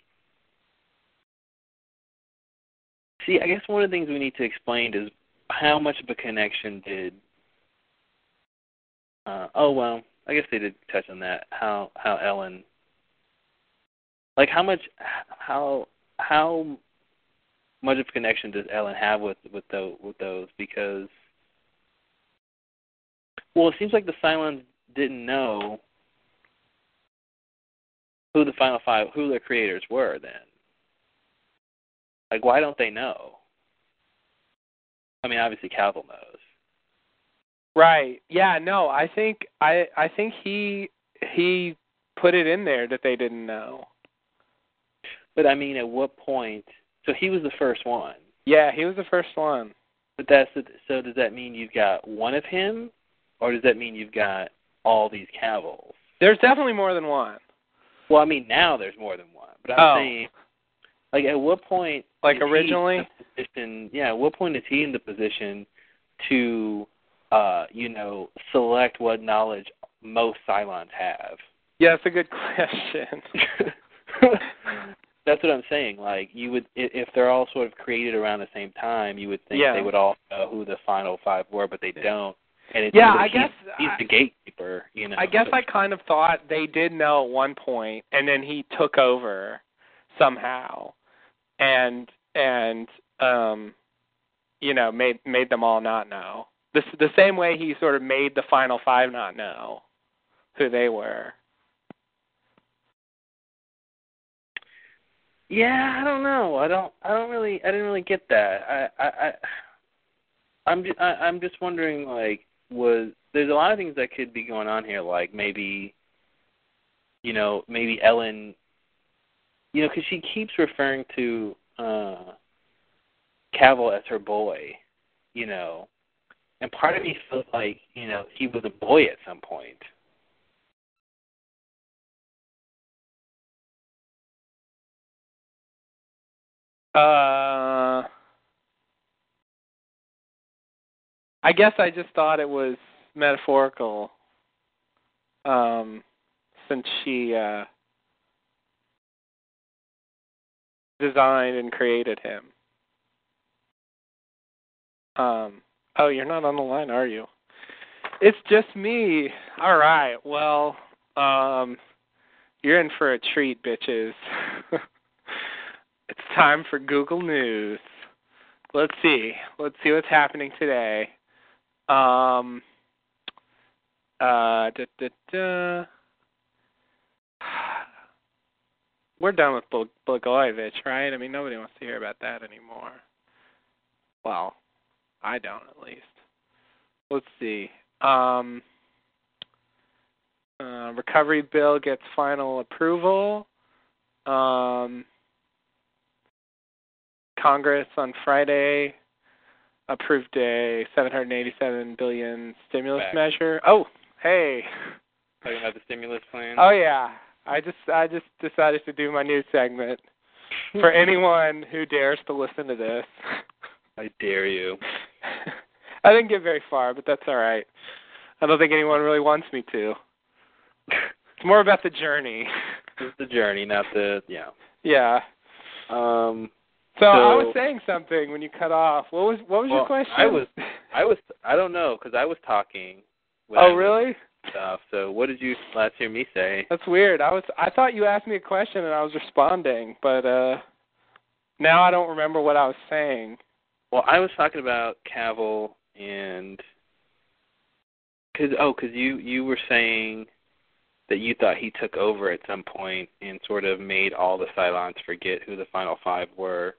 see i guess one of the things we need to explain is how much of a connection did uh oh well i guess they did touch on that how how ellen like how much how how much of a connection does ellen have with with those with those because well it seems like the Cylons didn't know who the final five who their creators were then like why don't they know i mean obviously Cavil knows Right. Yeah, no, I think I I think he he put it in there that they didn't know. but i mean at what point so he was the first one Yeah, he was the first one. but that's the, so does that mean you've got one of him or does that mean you've got all these cavils There's definitely more than one. well i mean now there's more than one but i'm Oh. saying like at what point Like originally? position yeah at what point is he in the position to uh, you know, select what knowledge most Cylons have? Yeah, it's a good question. That's what I'm saying. Like you would, if they're all sort of created around the same time, you would think Yeah. they would all know who the final five were, but they don't. And it's Yeah, I he's- guess he's I- the gatekeeper. You know. I guess but- I kind of thought they did know at one point, and then he took over somehow, and and um, you know, made made them all not know. The the same way he sort of made the final five not know who they were. Yeah, I don't know. I don't. I don't really. I didn't really get that. I. I. I I'm. Just, I, I'm just wondering. Like, was there's a lot of things that could be going on here. Like maybe. You know, maybe Ellen. You know, because she keeps referring to uh Cavil as her boy. You know, and part of me feels like you know he was a boy at some point. Uh, I guess I just thought it was metaphorical. Um, since she uh designed and created him. Um, oh, you're not on the line, are you? It's just me. All right. Well, um, you're in for a treat, bitches. it's time for Google News. Let's see. Let's see what's happening today. Um, uh, da, da, da. We're done with Bl- Blagojevich, right? I mean, nobody wants to hear about that anymore. Well, I don't at least. Let's see. Um, uh, recovery bill gets final approval. Um, Congress on Friday approved a 787 billion stimulus Back. measure. Oh, hey. Talking about the stimulus plan. Oh yeah. I just I just decided to do my new segment for anyone who dares to listen to this. I dare you. I didn't get very far, but that's all right. I don't think anyone really wants me to. It's more about the journey. It's the journey, not the yeah. Yeah. Um. So, I was saying something when you cut off. What was what was well, your question? I was I was I don't know because I was talking. Oh really? Stuff. So what did you last hear me say? That's weird. I was I thought you asked me a question and I was responding, but uh now I don't remember what I was saying. Well, I was talking about Cavil and because oh, because you you were saying that you thought he took over at some point and sort of made all the Cylons forget who the final five were.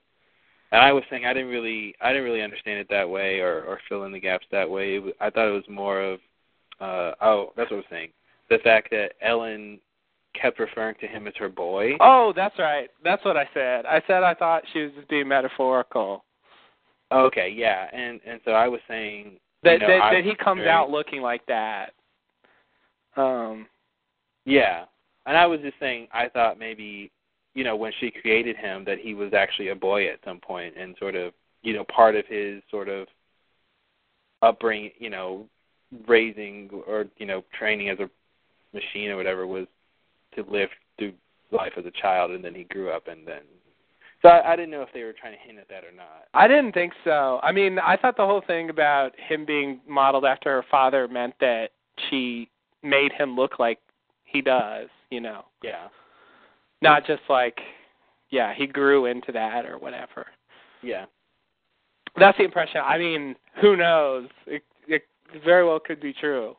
And I was saying I didn't really I didn't really understand it that way or or fill in the gaps that way. It was, I thought it was more of uh oh that's what I was saying the fact that Ellen kept referring to him as her boy. Oh, that's right. That's what I said. I said I thought she was just being metaphorical. Okay, yeah, and and so I was saying That you know, that, that he comes very- out looking like that. Um Yeah. And I was just saying I thought maybe, you know, when she created him that he was actually a boy at some point and sort of, you know, part of his sort of upbringing, you know, raising or, you know, training as a machine or whatever was to live through life as a child and then he grew up and then so I, I didn't know if they were trying to hint at that or not. I didn't think so. I mean, I thought the whole thing about him being modeled after her father meant that she made him look like he does, you know. Yeah. Not just like yeah, he grew into that or whatever. Yeah. That's the impression. I mean, who knows? It, it very well could be true.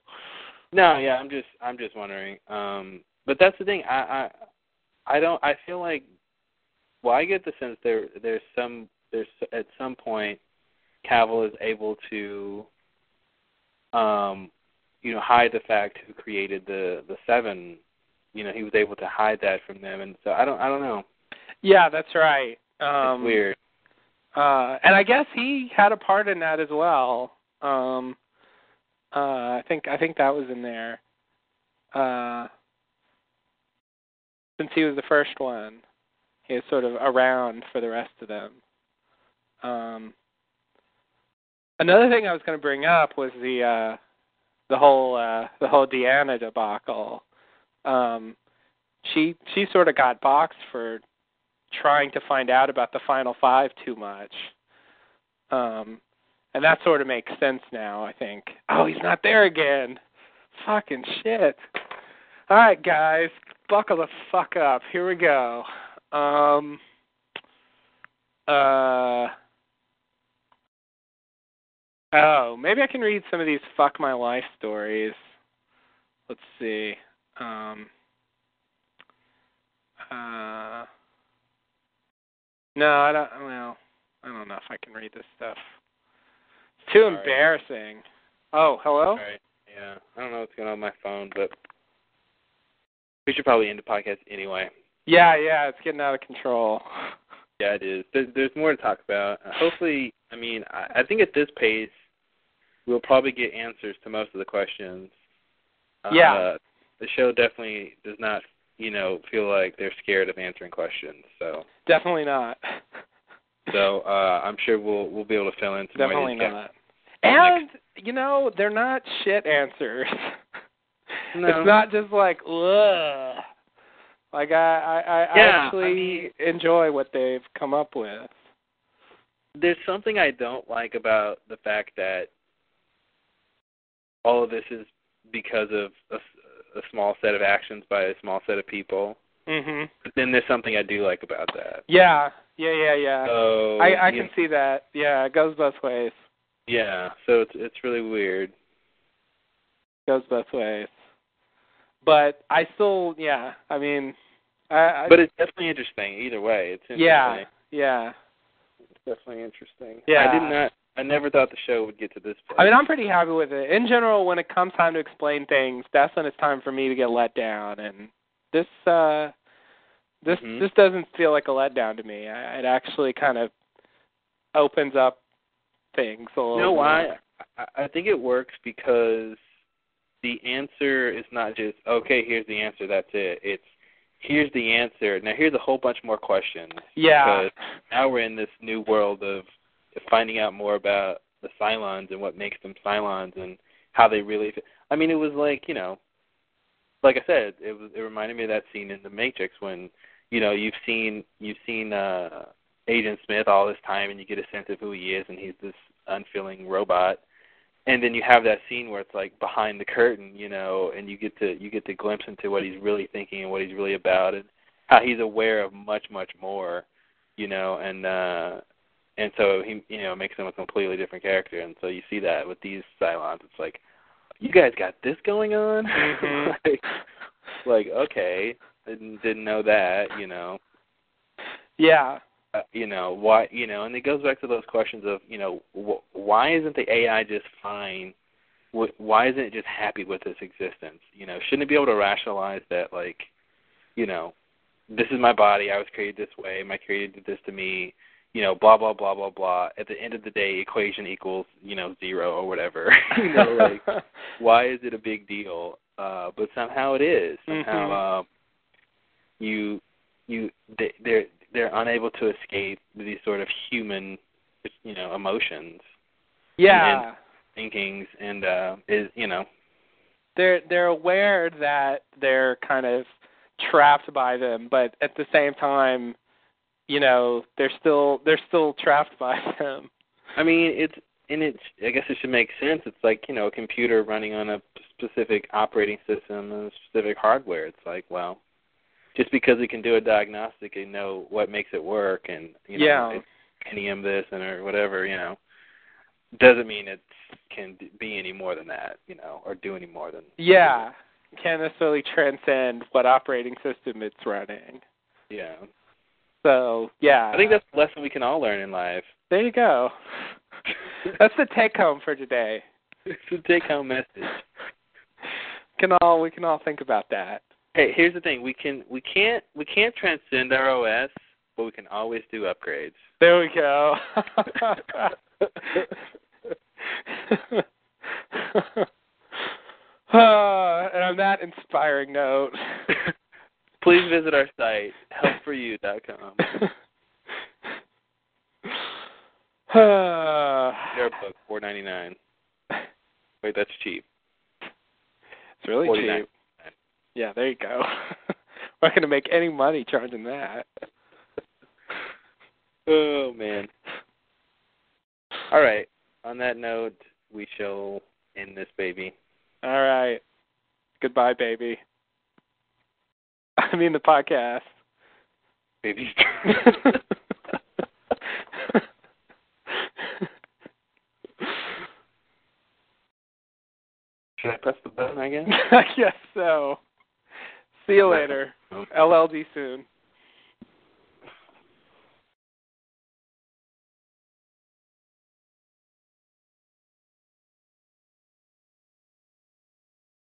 No, yeah, I'm just I'm just wondering. Um but that's the thing. I I I don't I feel like well, I get the sense there there's some there's at some point Cavil is able to um you know hide the fact who created the the seven you know he was able to hide that from them and so I don't I don't know Yeah, that's right. Um it's weird Uh, and I guess he had a part in that as well. Um, uh, I think I think that was in there. Uh, since he was the first one, he was sort of around for the rest of them. Um, Another thing I was going to bring up was the uh the whole uh the whole D'Anna debacle. Um she she sort of got boxed for trying to find out about the final 5 too much. Um and that sort of makes sense now, I think. Oh, he's not there again. Fucking shit. All right, guys, buckle the fuck up. Here we go. Um uh Oh, maybe I can read some of these fuck my life stories. Let's see. Um uh No, I don't well, I don't know if I can read this stuff. It's too Sorry. embarrassing. Oh, hello? Right. Yeah. I don't know what's going on with my phone, but we should probably end the podcast anyway. Yeah, yeah, it's getting out of control. Yeah, it is. There's, there's more to talk about. Uh, hopefully, I mean, I, I think at this pace, we'll probably get answers to most of the questions. Yeah. The show definitely does not, you know, feel like they're scared of answering questions. So, Definitely not. so uh, I'm sure we'll we'll be able to fill in some Definitely not. And you know, they're not shit answers. No. It's not just like ugh. Like I, I, I Yeah, I actually mean- enjoy what they've come up with. there's something I don't like about the fact that all of this is because of a, small set of actions by a small set of people. Mhm. But then there's something I do like about that. Yeah. Yeah, yeah, yeah. So I I can see that. Yeah, it goes both ways. Yeah, so it's it's really weird. goes both ways. But I still, yeah. I mean, I, I But it's definitely interesting either way. It's interesting. yeah, yeah. It's definitely interesting. Yeah. I did not I never thought the show would get to this point. I mean, I'm pretty happy with it. In general, when it comes time to explain things, that's when it's time for me to get let down. And this, uh this, Mhm. this doesn't feel like a letdown to me. I, it actually kind of opens up things a little. You know why? I, I think it works because the answer is not just okay. Here's the answer. That's it. It's here's the answer. Now here's a whole bunch more questions. Yeah. Because now we're in this new world of finding out more about the Cylons and what makes them Cylons and how they really. I mean, it was like you know, like I said, it was. It reminded me of that scene in The Matrix when you know you've seen you've seen uh Agent Smith all this time and you get a sense of who he is and he's this unfeeling robot and then you have that scene where it's like behind the curtain you know and you get to you get to glimpse into what he's really thinking and what he's really about and how he's aware of much much more you know and uh and so he you know makes him a completely different character. And so you see that with these Cylons. It's like you guys got this going on? Mhm. like, like okay. Didn't didn't know that you know. Yeah. uh, you know why you know and it goes back to those questions of you know wh- why isn't the ai just fine? Wh- why isn't it just happy with its existence? You know shouldn't it be able to rationalize that like you know this is my body. I was created this way. My creator did this to me you know blah blah blah blah blah. At the end of the day equation equals you know zero or whatever. You know like why is it a big deal? Uh but somehow it is. Somehow Mhm. um you you they, they're they're unable to escape these sort of human you know emotions yeah. thinkings. And uh is you know. They're they're aware that they're kind of trapped by them, but at the same time, you know, they're still they're still trapped by them. i mean it's and it's i guess it should make sense it's like you know a computer running on a specific operating system and specific hardware it's like well just because it can do a diagnostic and know what makes it work and you know Yeah. Pentium this and or whatever you know doesn't mean it can be any more than that you know or do any more than Yeah, can't necessarily transcend what operating system it's running. yeah So yeah, i think that's the lesson we can all learn in life there you go. That's the take home for today. it's the take home message Can all we can all think about that. hey here's the thing we can we can't we can't transcend our os but we can always do upgrades There we go. uh, and on that inspiring note, please visit our site helpforyou.com Our book four ninety nine. Wait, that's cheap. It's really 49. cheap. Yeah, there you go. We're not going to make any money charging that. Oh man. All right. On that note, we shall end this baby. All right. Goodbye, baby. I mean the podcast. Baby. Should I press the button again? I guess so. See you later. LLD soon.